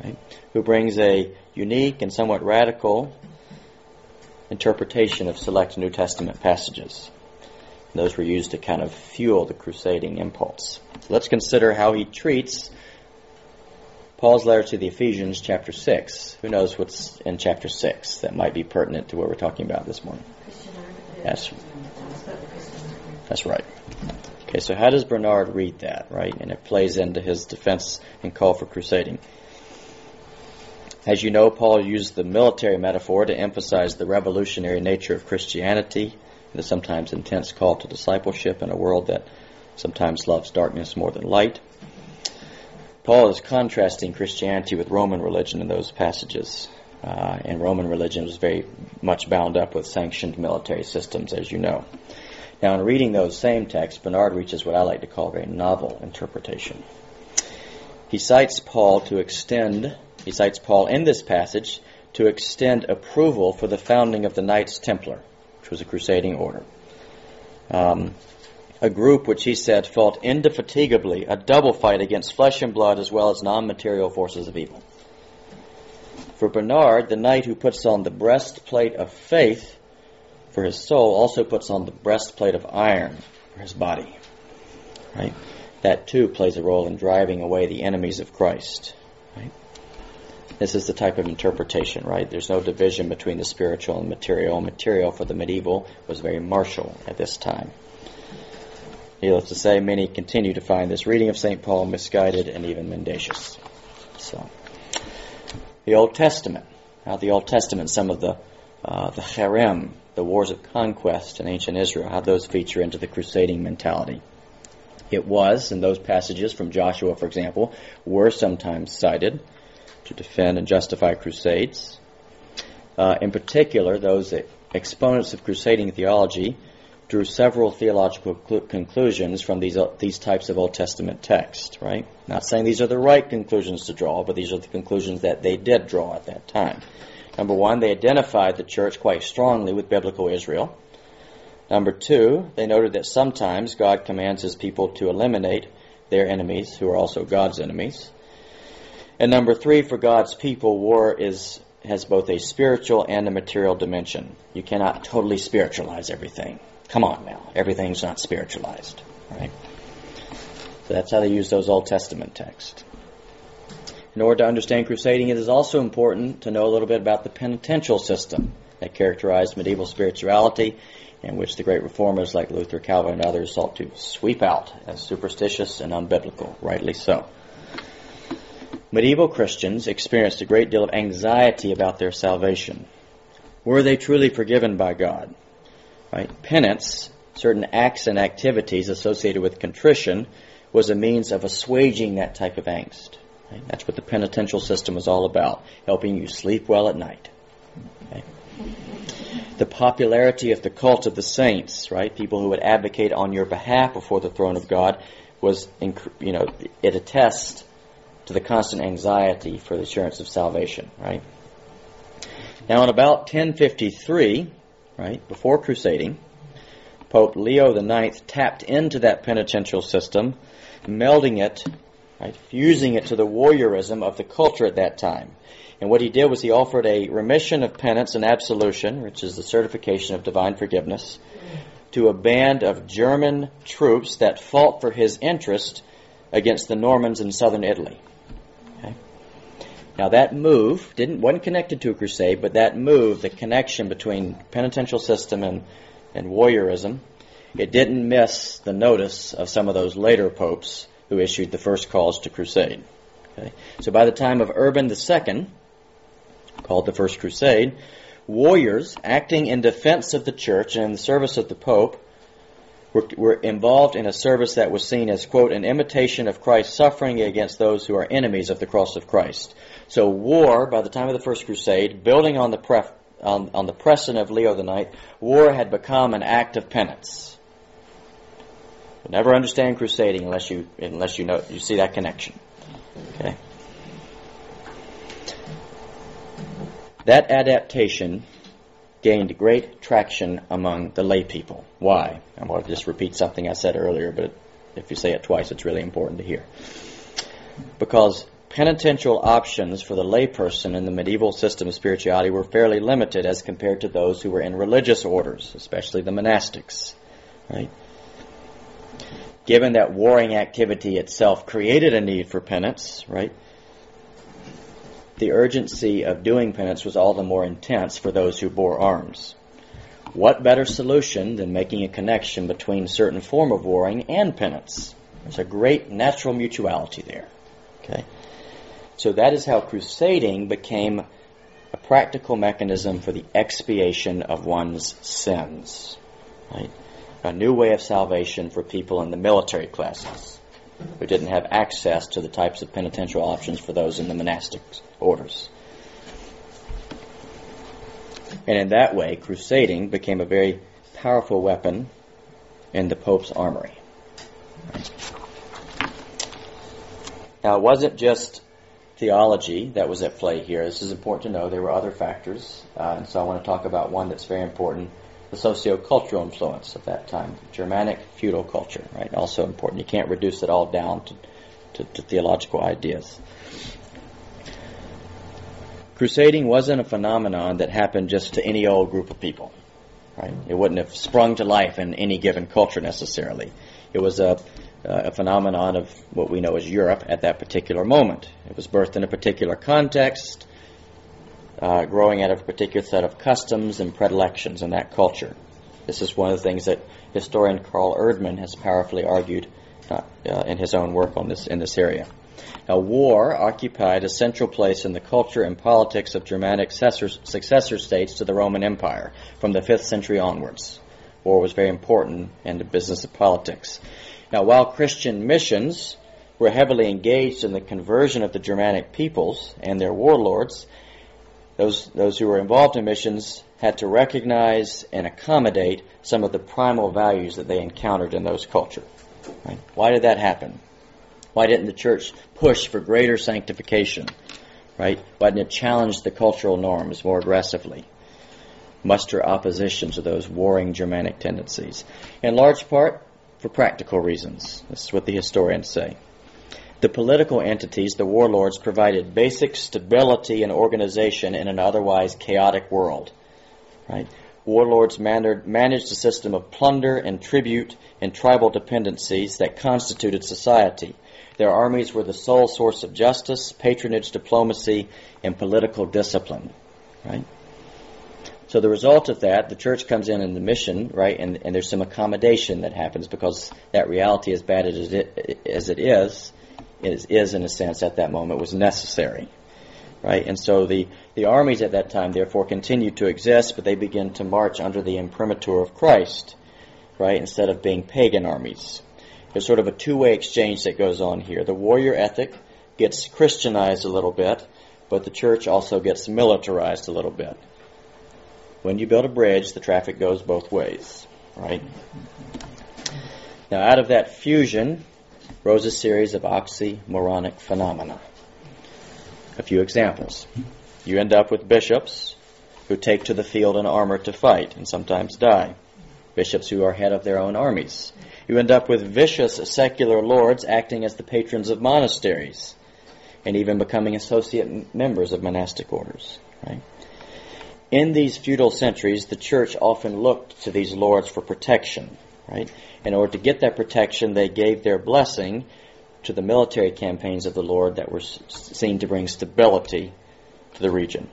right, who brings a unique and somewhat radical interpretation of select New Testament passages. those were used to kind of fuel the crusading impulse. Let's consider how he treats Paul's letter to the Ephesians, chapter 6. Who knows what's in chapter 6 that might be pertinent to what we're talking about this morning? That's, that's right. Okay, so how does Bernard read that, right? And it plays into his defense and call for crusading. As you know, Paul used the military metaphor to emphasize the revolutionary nature of Christianity, the sometimes intense call to discipleship in a world that sometimes loves darkness more than light. Paul is contrasting Christianity with Roman religion in those passages. Uh, and Roman religion was very much bound up with sanctioned military systems, as you know. Now, in reading those same texts, Bernard reaches what I like to call a very novel interpretation. He cites Paul to extend, he cites Paul in this passage to extend approval for the founding of the Knights Templar, which was a crusading order. Um, a group which he said fought indefatigably a double fight against flesh and blood as well as non material forces of evil. For Bernard, the knight who puts on the breastplate of faith for his soul also puts on the breastplate of iron for his body. Right? That too plays a role in driving away the enemies of Christ. Right? This is the type of interpretation, right? There's no division between the spiritual and material. Material for the medieval was very martial at this time. Needless to say, many continue to find this reading of St. Paul misguided and even mendacious. So, the Old Testament. Now, the Old Testament, some of the uh, the herem, the wars of conquest in ancient Israel, how those feature into the crusading mentality. It was, and those passages from Joshua, for example, were sometimes cited to defend and justify crusades. Uh, in particular, those exponents of crusading theology drew several theological cl- conclusions from these uh, these types of Old Testament texts. Right? Not saying these are the right conclusions to draw, but these are the conclusions that they did draw at that time. Number one, they identified the church quite strongly with biblical Israel. Number two, they noted that sometimes God commands his people to eliminate their enemies, who are also God's enemies. And number three, for God's people, war is has both a spiritual and a material dimension. You cannot totally spiritualize everything. Come on now, everything's not spiritualized, right? So that's how they use those Old Testament texts. In order to understand crusading, it is also important to know a little bit about the penitential system that characterized medieval spirituality and which the great reformers like Luther, Calvin, and others sought to sweep out as superstitious and unbiblical, rightly so. Medieval Christians experienced a great deal of anxiety about their salvation. Were they truly forgiven by God? Right? Penance, certain acts and activities associated with contrition, was a means of assuaging that type of angst. Right? That's what the penitential system was all about, helping you sleep well at night. Okay? The popularity of the cult of the saints, right? People who would advocate on your behalf before the throne of God was, you know, it attests to the constant anxiety for the assurance of salvation, right? Now, in about 1053, right, before crusading, Pope Leo IX tapped into that penitential system, melding it right, fusing it to the warriorism of the culture at that time. And what he did was he offered a remission of penance and absolution, which is the certification of divine forgiveness, to a band of German troops that fought for his interest against the Normans in southern Italy. Now that move didn't wasn't connected to a crusade, but that move, the connection between penitential system and, and warriorism, it didn't miss the notice of some of those later popes who issued the first calls to crusade. Okay? So by the time of Urban II, called the First Crusade, warriors acting in defense of the church and in the service of the Pope were, were, involved in a service that was seen as, quote, an imitation of Christ's suffering against those who are enemies of the cross of Christ. So war, by the time of the First Crusade, building on the, pref, on, on the precedent of Leo IX, war had become an act of penance. You'll never understand crusading unless you unless you know you see that connection. Okay. That adaptation gained great traction among the lay people. Why? I'm going to just repeat something I said earlier, but if you say it twice, it's really important to hear. Because penitential options for the layperson in the medieval system of spirituality were fairly limited as compared to those who were in religious orders, especially the monastics. Right? given that warring activity itself created a need for penance, right? The urgency of doing penance was all the more intense for those who bore arms. what better solution than making a connection between certain form of warring and penance? There's a great natural mutuality there. Okay? So that is how crusading became a practical mechanism for the expiation of one's sins. Right? A new way of salvation for people in the military classes who didn't have access to the types of penitential options for those in the monastic orders. And in that way, crusading became a very powerful weapon in the Pope's armory. Now, it wasn't just theology that was at play here. This is important to know. There were other factors, uh, and so I want to talk about one that's very important: the socio-cultural influence of that time, Germanic feudal culture. Right, also important. You can't reduce it all down to, to, to theological ideas. Crusading wasn't a phenomenon that happened just to any old group of people. Right? It wouldn't have sprung to life in any given culture necessarily. It was a, a phenomenon of what we know as Europe at that particular moment. It was birthed in a particular context, uh, growing out of a particular set of customs and predilections in that culture. This is one of the things that historian Carl Erdmann has powerfully argued uh, uh, in his own work on this in this area. Now, war occupied a central place in the culture and politics of Germanic successor states to the Roman Empire from the 5th century onwards. War was very important in the business of politics. Now, while Christian missions were heavily engaged in the conversion of the Germanic peoples and their warlords, those, those who were involved in missions had to recognize and accommodate some of the primal values that they encountered in those cultures. Right? Why did that happen? Why didn't the church push for greater sanctification? Right? Why didn't it challenge the cultural norms more aggressively? Muster opposition to those warring Germanic tendencies. In large part, for practical reasons. This is what the historians say. The political entities, the warlords, provided basic stability and organization in an otherwise chaotic world. Right? Warlords managed a system of plunder and tribute and tribal dependencies that constituted society. Their armies were the sole source of justice, patronage, diplomacy, and political discipline. Right? So the result of that, the church comes in in the mission, right, and, and there's some accommodation that happens because that reality, as bad as it, as it is, is, is in a sense at that moment was necessary, right? And so the, the armies at that time, therefore, continue to exist, but they begin to march under the imprimatur of Christ, right, instead of being pagan armies. There's sort of a two-way exchange that goes on here. The warrior ethic gets Christianized a little bit, but the church also gets militarized a little bit. When you build a bridge, the traffic goes both ways, right? Now, out of that fusion rose a series of oxymoronic phenomena. A few examples. You end up with bishops who take to the field in armor to fight and sometimes die. Bishops who are head of their own armies. You end up with vicious secular lords acting as the patrons of monasteries and even becoming associate members of monastic orders. Right? In these feudal centuries, the church often looked to these lords for protection. Right? In order to get that protection, they gave their blessing to the military campaigns of the Lord that were seen to bring stability to the region.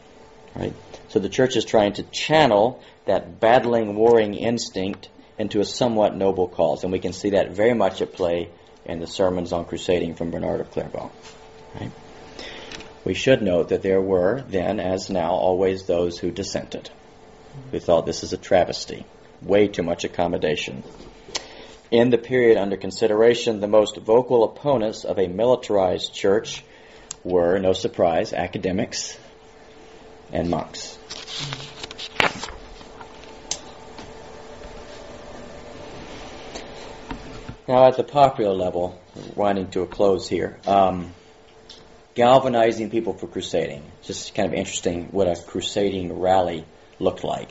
Right? So the church is trying to channel that battling, warring instinct into a somewhat noble cause. And we can see that very much at play in the sermons on crusading from Bernard of Clairvaux. Right? We should note that there were then, as now, always those who dissented, who thought this is a travesty, way too much accommodation. In the period under consideration, the most vocal opponents of a militarized church were, no surprise, academics and monks. Now, at the popular level, winding to a close here, um, galvanizing people for crusading. Just kind of interesting what a crusading rally looked like,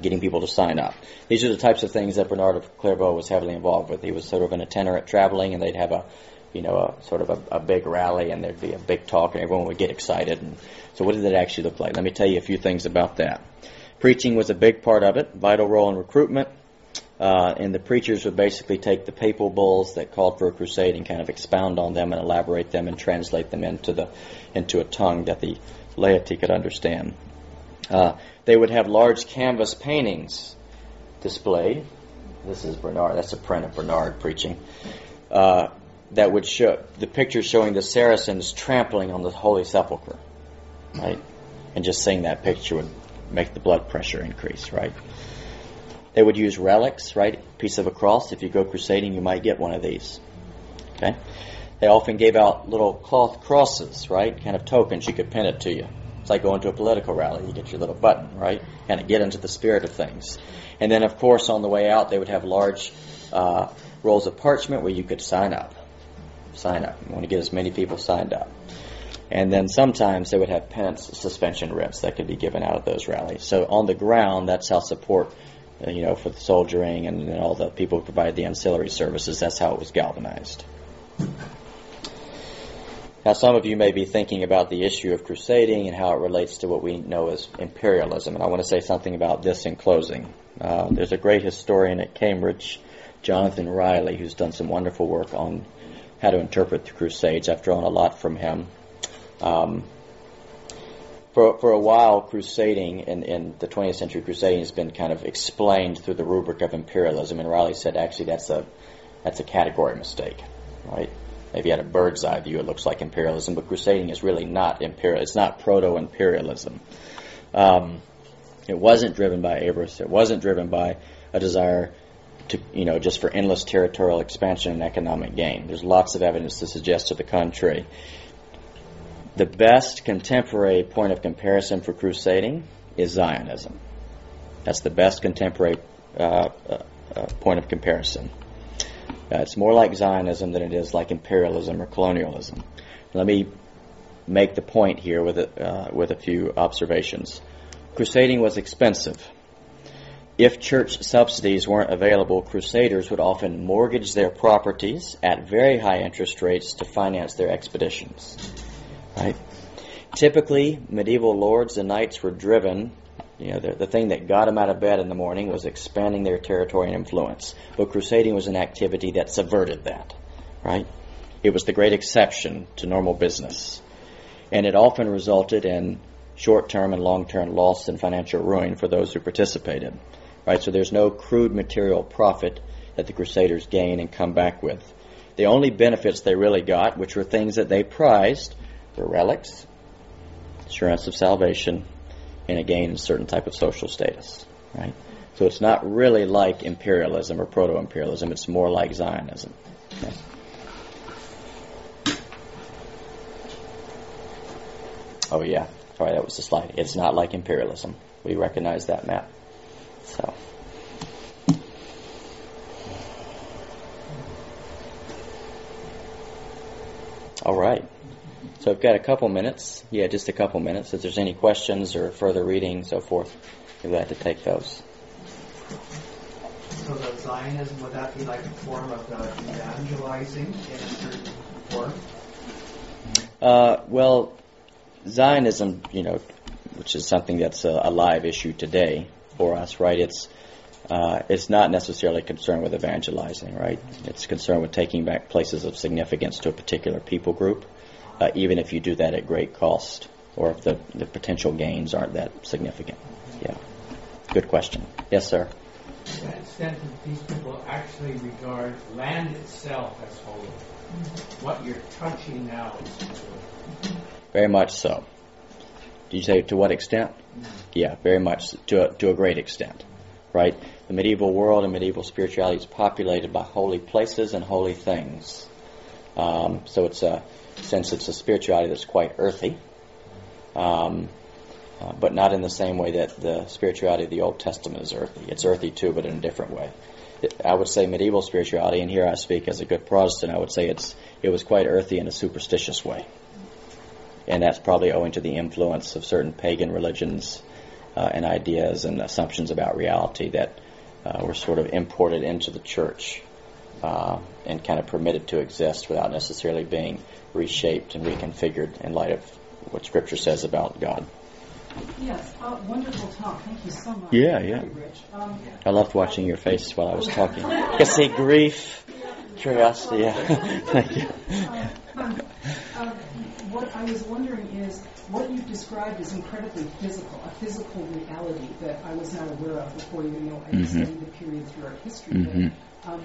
getting people to sign up. These are the types of things that Bernard of Clairvaux was heavily involved with. He was sort of an itinerant traveling, and they'd have a, you know, a sort of a, a big rally, and there'd be a big talk, and everyone would get excited. And so, what did it actually look like? Let me tell you a few things about that. Preaching was a big part of it, vital role in recruitment. Uh, and the preachers would basically take the papal bulls that called for a crusade and kind of expound on them and elaborate them and translate them into the into a tongue that the laity could understand. Uh, they would have large canvas paintings displayed. This is Bernard. That's a print of Bernard preaching. Uh, that would show the picture showing the Saracens trampling on the Holy Sepulchre, right? And just seeing that picture would make the blood pressure increase, right? They would use relics, right? Piece of a cross. If you go crusading, you might get one of these. Okay. They often gave out little cloth crosses, right? Kind of tokens. You could pin it to you. It's like going to a political rally. You get your little button, right? Kind of get into the spirit of things. And then, of course, on the way out, they would have large uh, rolls of parchment where you could sign up. Sign up. You want to get as many people signed up. And then sometimes they would have penance suspension writs that could be given out at those rallies. So on the ground, that's how support, uh, you know, for the soldiering and, and all the people who provided the ancillary services, that's how it was galvanized. Now, some of you may be thinking about the issue of crusading and how it relates to what we know as imperialism, and I want to say something about this in closing. Uh, there's a great historian at Cambridge, Jonathan Riley, who's done some wonderful work on how to interpret the Crusades. I've drawn a lot from him. Um, for, for a while, crusading in, in the 20th century, crusading has been kind of explained through the rubric of imperialism, and Riley said actually that's a that's a category mistake, right? Maybe had a bird's eye view, it looks like imperialism, but crusading is really not imperial. It's not proto-imperialism. Um, it wasn't driven by avarice. It wasn't driven by a desire to, you know, just for endless territorial expansion and economic gain. There's lots of evidence to suggest to the contrary. The best contemporary point of comparison for crusading is Zionism. That's the best contemporary uh, uh, uh, point of comparison. Uh, it's more like Zionism than it is like imperialism or colonialism. Let me make the point here with a, uh, with a few observations. Crusading was expensive. If church subsidies weren't available, crusaders would often mortgage their properties at very high interest rates to finance their expeditions. Right? Typically, medieval lords and knights were driven you know, the, the thing that got them out of bed in the morning was expanding their territory and influence. But crusading was an activity that subverted that, right? It was the great exception to normal business. And it often resulted in short term and long term loss and financial ruin for those who participated, right? So there's no crude material profit that the crusaders gain and come back with. The only benefits they really got, which were things that they prized, were relics, assurance of salvation, and a gain a certain type of social status, right? So it's not really like imperialism or proto-imperialism. It's more like Zionism. Okay? Oh yeah, sorry, that was the slide. It's not like imperialism. We recognize that map. So. All right. So I've got a couple minutes. Yeah, just a couple minutes. If there's any questions or further reading, so forth, we're glad to take those. So the Zionism, would that be like a form of the evangelizing in a certain form? Uh, well, Zionism, you know, which is something that's a, a live issue today for us, right? It's uh, it's not necessarily concerned with evangelizing, right? It's concerned with taking back places of significance to a particular people group uh, even if you do that at great cost or if the, the potential gains aren't that significant. Yeah. Good question. Yes, sir. To that extent that these people actually regard land itself as holy. What you're touching now is holy. Very much so. Did you say to what extent? Yeah, very much to a, to a great extent, right? The medieval world and medieval spirituality is populated by holy places and holy things. Um, so it's a since it's a spirituality that's quite earthy, um, uh, but not in the same way that the spirituality of the Old Testament is earthy. It's earthy too, but in a different way. I would say medieval spirituality, and here I speak as a good Protestant, I would say it's it was quite earthy in a superstitious way, and that's probably owing to the influence of certain pagan religions uh, and ideas and assumptions about reality that uh, were sort of imported into the church uh, and kind of permitted to exist without necessarily being reshaped and reconfigured in light of what Scripture says about God. Yes, uh, wonderful talk. Thank you so much. Yeah, yeah. Um, I loved watching your face while I was talking. I see grief, Curiosity, yeah. <laughs> <laughs> Thank you. Um, um, what I was wondering is what you've described is incredibly physical, a physical reality that I was not aware of before you know I Mhm. studied the period throughout history. Mhm. But, um,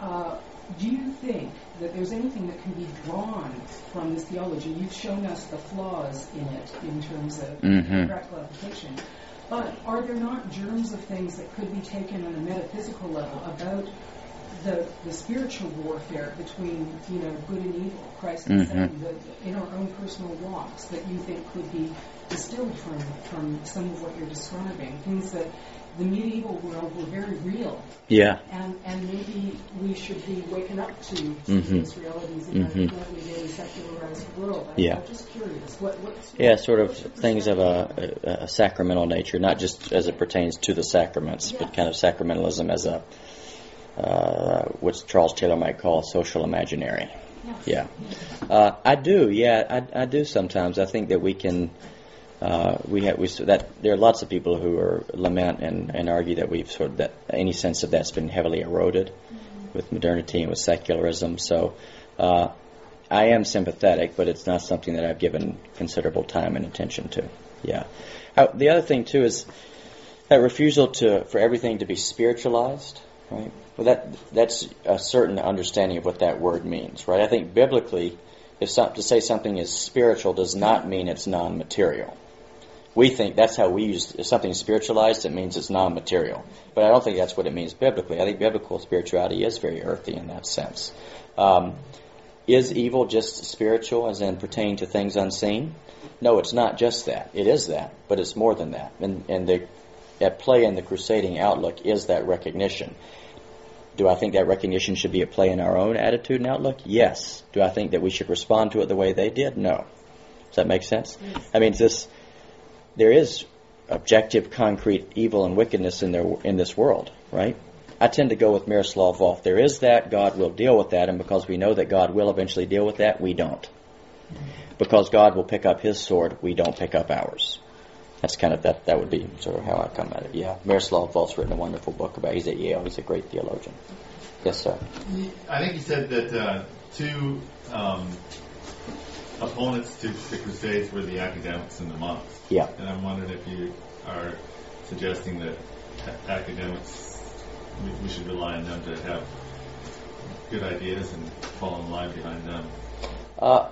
uh, do you think that there's anything that can be drawn from this theology? You've shown us the flaws in it in terms of Mhm. practical application. But are there not germs of things that could be taken on a metaphysical level about the, the spiritual warfare between you know good and evil, Christ and Mhm. Satan, the, in our own personal walks that you think could be distilled from from some of what you're describing? Things that the medieval world were very real, Yeah. and and maybe we should be waking up to, to Mhm. those realities in Mhm. our currently secularized world. I, Yeah. I'm just curious. What, what's Yeah, sort of things of a, a, a sacramental nature, not just as it pertains to the sacraments, but kind of sacramentalism as a, uh, what Charles Taylor might call a social imaginary. Yes. Yeah. Uh, I do, yeah, I, I do sometimes. I think that we can, uh, we have, we, that there are lots of people who are lament and, and argue that we've sort of, that any sense of that's been heavily eroded with modernity and with secularism. So, uh, I am sympathetic, but it's not something that I've given considerable time and attention to. Yeah. Uh, the other thing too is that refusal to for everything to be spiritualized, right? Well, that that's a certain understanding of what that word means, right? I think biblically, if some, to say something is spiritual does not mean it's non-material. We think that's how we use if something spiritualized, it means it's non-material. But I don't think that's what it means biblically. I think biblical spirituality is very earthy in that sense. Um, is evil just spiritual, as in pertaining to things unseen? No, it's not just that. It is that, but it's more than that. And, and the, at play in the crusading outlook is that recognition. Do I think that recognition should be at play in our own attitude and outlook? Yes. Do I think that we should respond to it the way they did? No. Does that make sense? I mean, this there is objective, concrete evil and wickedness in there in this world, right? I tend to go with Miroslav Volf. There is that, God will deal with that, and because we know that God will eventually deal with that, we don't. Because God will pick up his sword, we don't pick up ours. That's kind of that that would be sort of how I come at it. Yeah. Miroslav Volf's written a wonderful book about he's at Yale, he's a great theologian. Yes, sir. I think you said that uh, two um, opponents to the Crusades were the academics and the monks. Yeah. And I'm wondering if you are suggesting that academics, we, we should rely on them to have good ideas and fall in line behind them. Uh,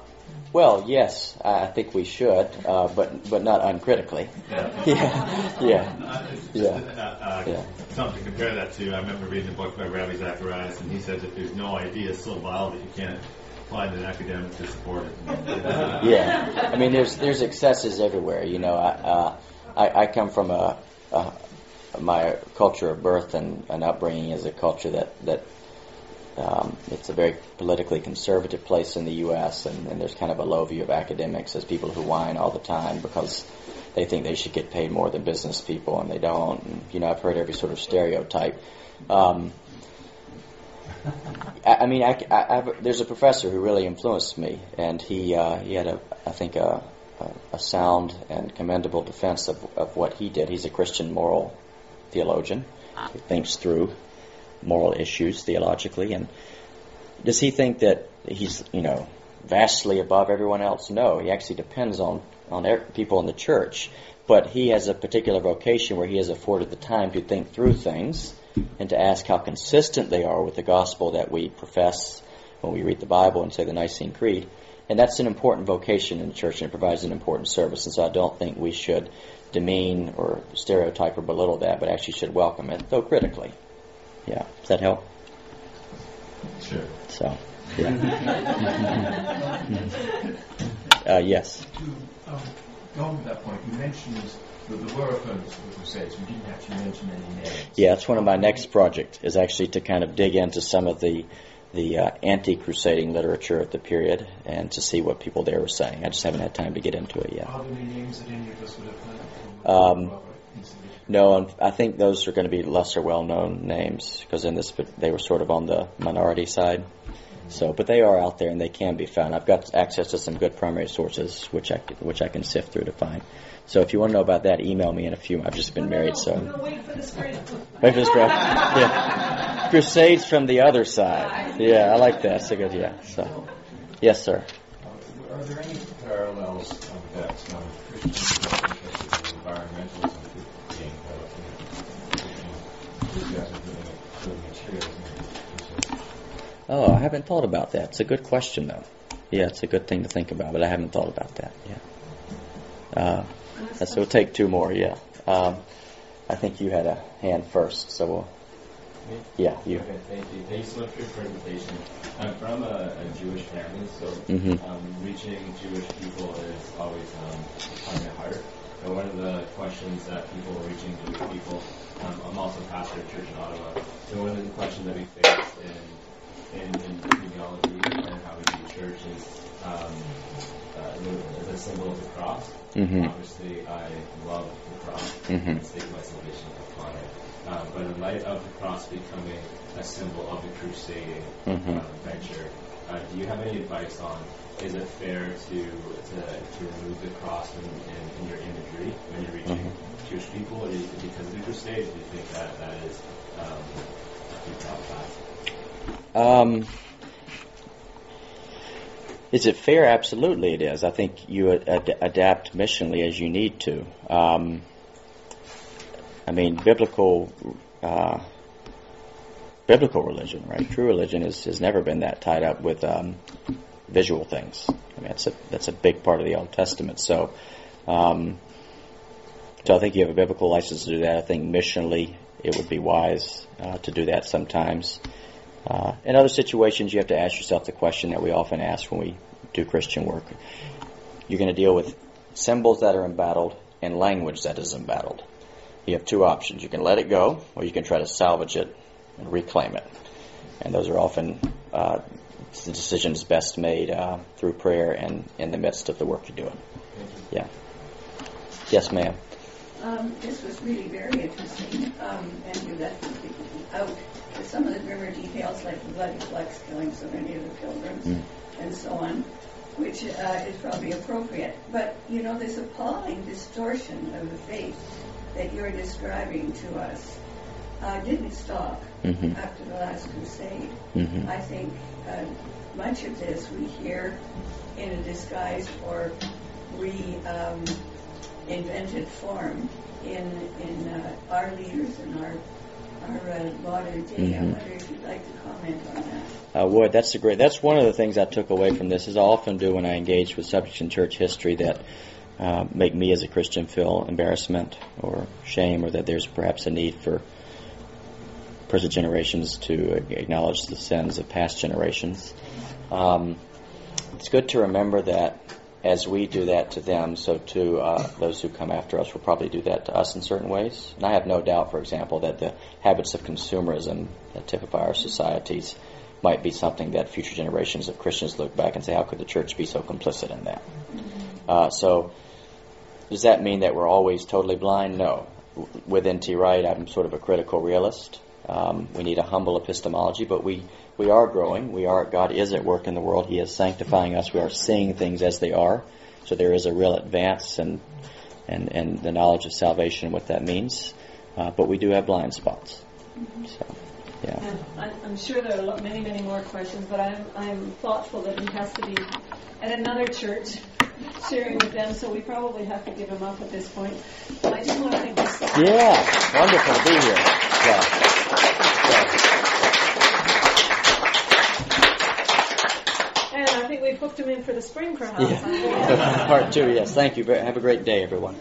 well, yes, I think we should, uh, but but not uncritically. Yeah. <laughs> Yeah, Yeah. uh, uh, Yeah. Something to compare that to. I remember reading a book by Ravi Zacharias, and he said that there's no idea so vile that you can't find an academic to support it. <laughs> yeah. I mean, there's there's excesses everywhere. You know, I uh, I, I come from a, a my culture of birth and, and upbringing is a culture that that um, it's a very politically conservative place in the U.S. And, and there's kind of a low view of academics as people who whine all the time because they think they should get paid more than business people and they don't. And, you know, I've heard every sort of stereotype. Um, I, I mean, I, I, I've, there's a professor who really influenced me, and he uh, he had a I think a, a, a sound and commendable defense of, of what he did. He's a Christian moral theologian He thinks through moral issues theologically, and does he think that he's you know vastly above everyone else? No, he actually depends on on er- people in the church, but he has a particular vocation where he has afforded the time to think through things and to ask how consistent they are with the gospel that we profess when we read the Bible and say the Nicene Creed. And that's an important vocation in the church, and it provides an important service. And so I don't think we should demean or stereotype or belittle that, but actually should welcome it, though critically. Yeah. Does that help? Sure. So, yeah. <laughs> uh, yes. To um, go on with that point, you mentioned that there were opponents of the Crusades. You didn't actually mention any names. Yeah, that's one of my next projects is actually to kind of dig into some of the the uh, anti-crusading literature at the period and to see what people there were saying. I just haven't had time to get into it yet. Are there any names that any of us would have? Um, No, I think those are going to be lesser well-known names because in this they were sort of on the minority side. So, but they are out there and they can be found. I've got access to some good primary sources which I which I can sift through to find. So, if you want to know about that, email me in a few. I've just been married, so No, wait for the spring. wait for this, bro. Yeah. Crusades from the other side. Yeah, I like that. That's a good, yeah. So, yes, sir. Are there any parallels of that um, Christians who are interested in environmentalism could gain out of enthusiasm for the, for the materialism of? Oh, I haven't thought about that. It's a good question, though. Yeah, it's a good thing to think about, but I haven't thought about that. Yeah. Uh, so we'll take two more. Yeah. Um, I think you had a hand first, so we'll. Yeah, you. Okay, thank you. Thanks so much for your presentation. I'm from a, a Jewish family, so Mhm. um, reaching Jewish people is always um, on my heart. And one of the questions that people reaching Jewish people, um, I'm also pastor of church in Ottawa, so one of the questions that we face in, in, in genealogy and how we do church is um, uh, the, the symbol of the cross. Mhm. Obviously, I love the cross Mhm. and stake my salvation upon it. Um, but in light of the cross becoming a symbol of the crusading Mhm. uh, venture, uh, do you have any advice on is it fair to to, to remove the cross in, in, in your imagery when you're reaching Mhm. Jewish people, or do you, because of the Crusades, do you think that that is um, too problematic? Um, is it fair? Absolutely, it is. I think you ad- adapt missionally as you need to. Um, I mean, biblical uh, biblical religion, right? True religion is, has never been that tied up with um, visual things. I mean, that's a that's a big part of the Old Testament. So, um, so I think you have a biblical license to do that. I think missionally, it would be wise uh, to do that sometimes. Uh, in other situations, you have to ask yourself the question that we often ask when we do Christian work. You're going to deal with symbols that are embattled and language that is embattled. You have two options. You can let it go, or you can try to salvage it and reclaim it. And those are often uh, decisions best made uh, through prayer and in the midst of the work you're doing. Yeah. Yes, ma'am. Um, this was really very interesting, um, and you left out some of the grimmer details, like the bloody flux killing so many of the pilgrims, Mm. and so on, which uh, is probably appropriate. But you know, this appalling distortion of the faith that you're describing to us uh, didn't stop Mhm. after the last crusade. Mhm. I think uh, much of this we hear in a disguised or re um, invented form in in uh, our leaders and our uh, day. I. I would. That's a great. That's one of the things I took away from this. Is I often do when I engage with subjects in church history that uh, make me as a Christian feel embarrassment or shame, or that there's perhaps a need for present generations to acknowledge the sins of past generations. Um, it's good to remember that as we do that to them, so too uh, those who come after us will probably do that to us in certain ways. And I have no doubt, for example, that the habits of consumerism that typify our societies might be something that future generations of Christians look back and say, how could the church be so complicit in that? Uh, so, does that mean that we're always totally blind? No. W- With N.T. Wright, I'm sort of a critical realist. Um, we need a humble epistemology, but we, we are growing. We are God is at work in the world. He is sanctifying us. We are seeing things as they are. So there is a real advance and and, and the knowledge of salvation and what that means. Uh, but we do have blind spots. So, yeah. I- I'm sure there are many, many more questions, but I'm, I'm thoughtful that he has to be at another church <laughs> sharing with them, so we probably have to give him up at this point. I just want to thank you so. Yeah, wonderful to be here. Yeah. We've hooked him in for the spring, perhaps. Yeah. <laughs> Part two, yes. Thank you. Have a great day, everyone.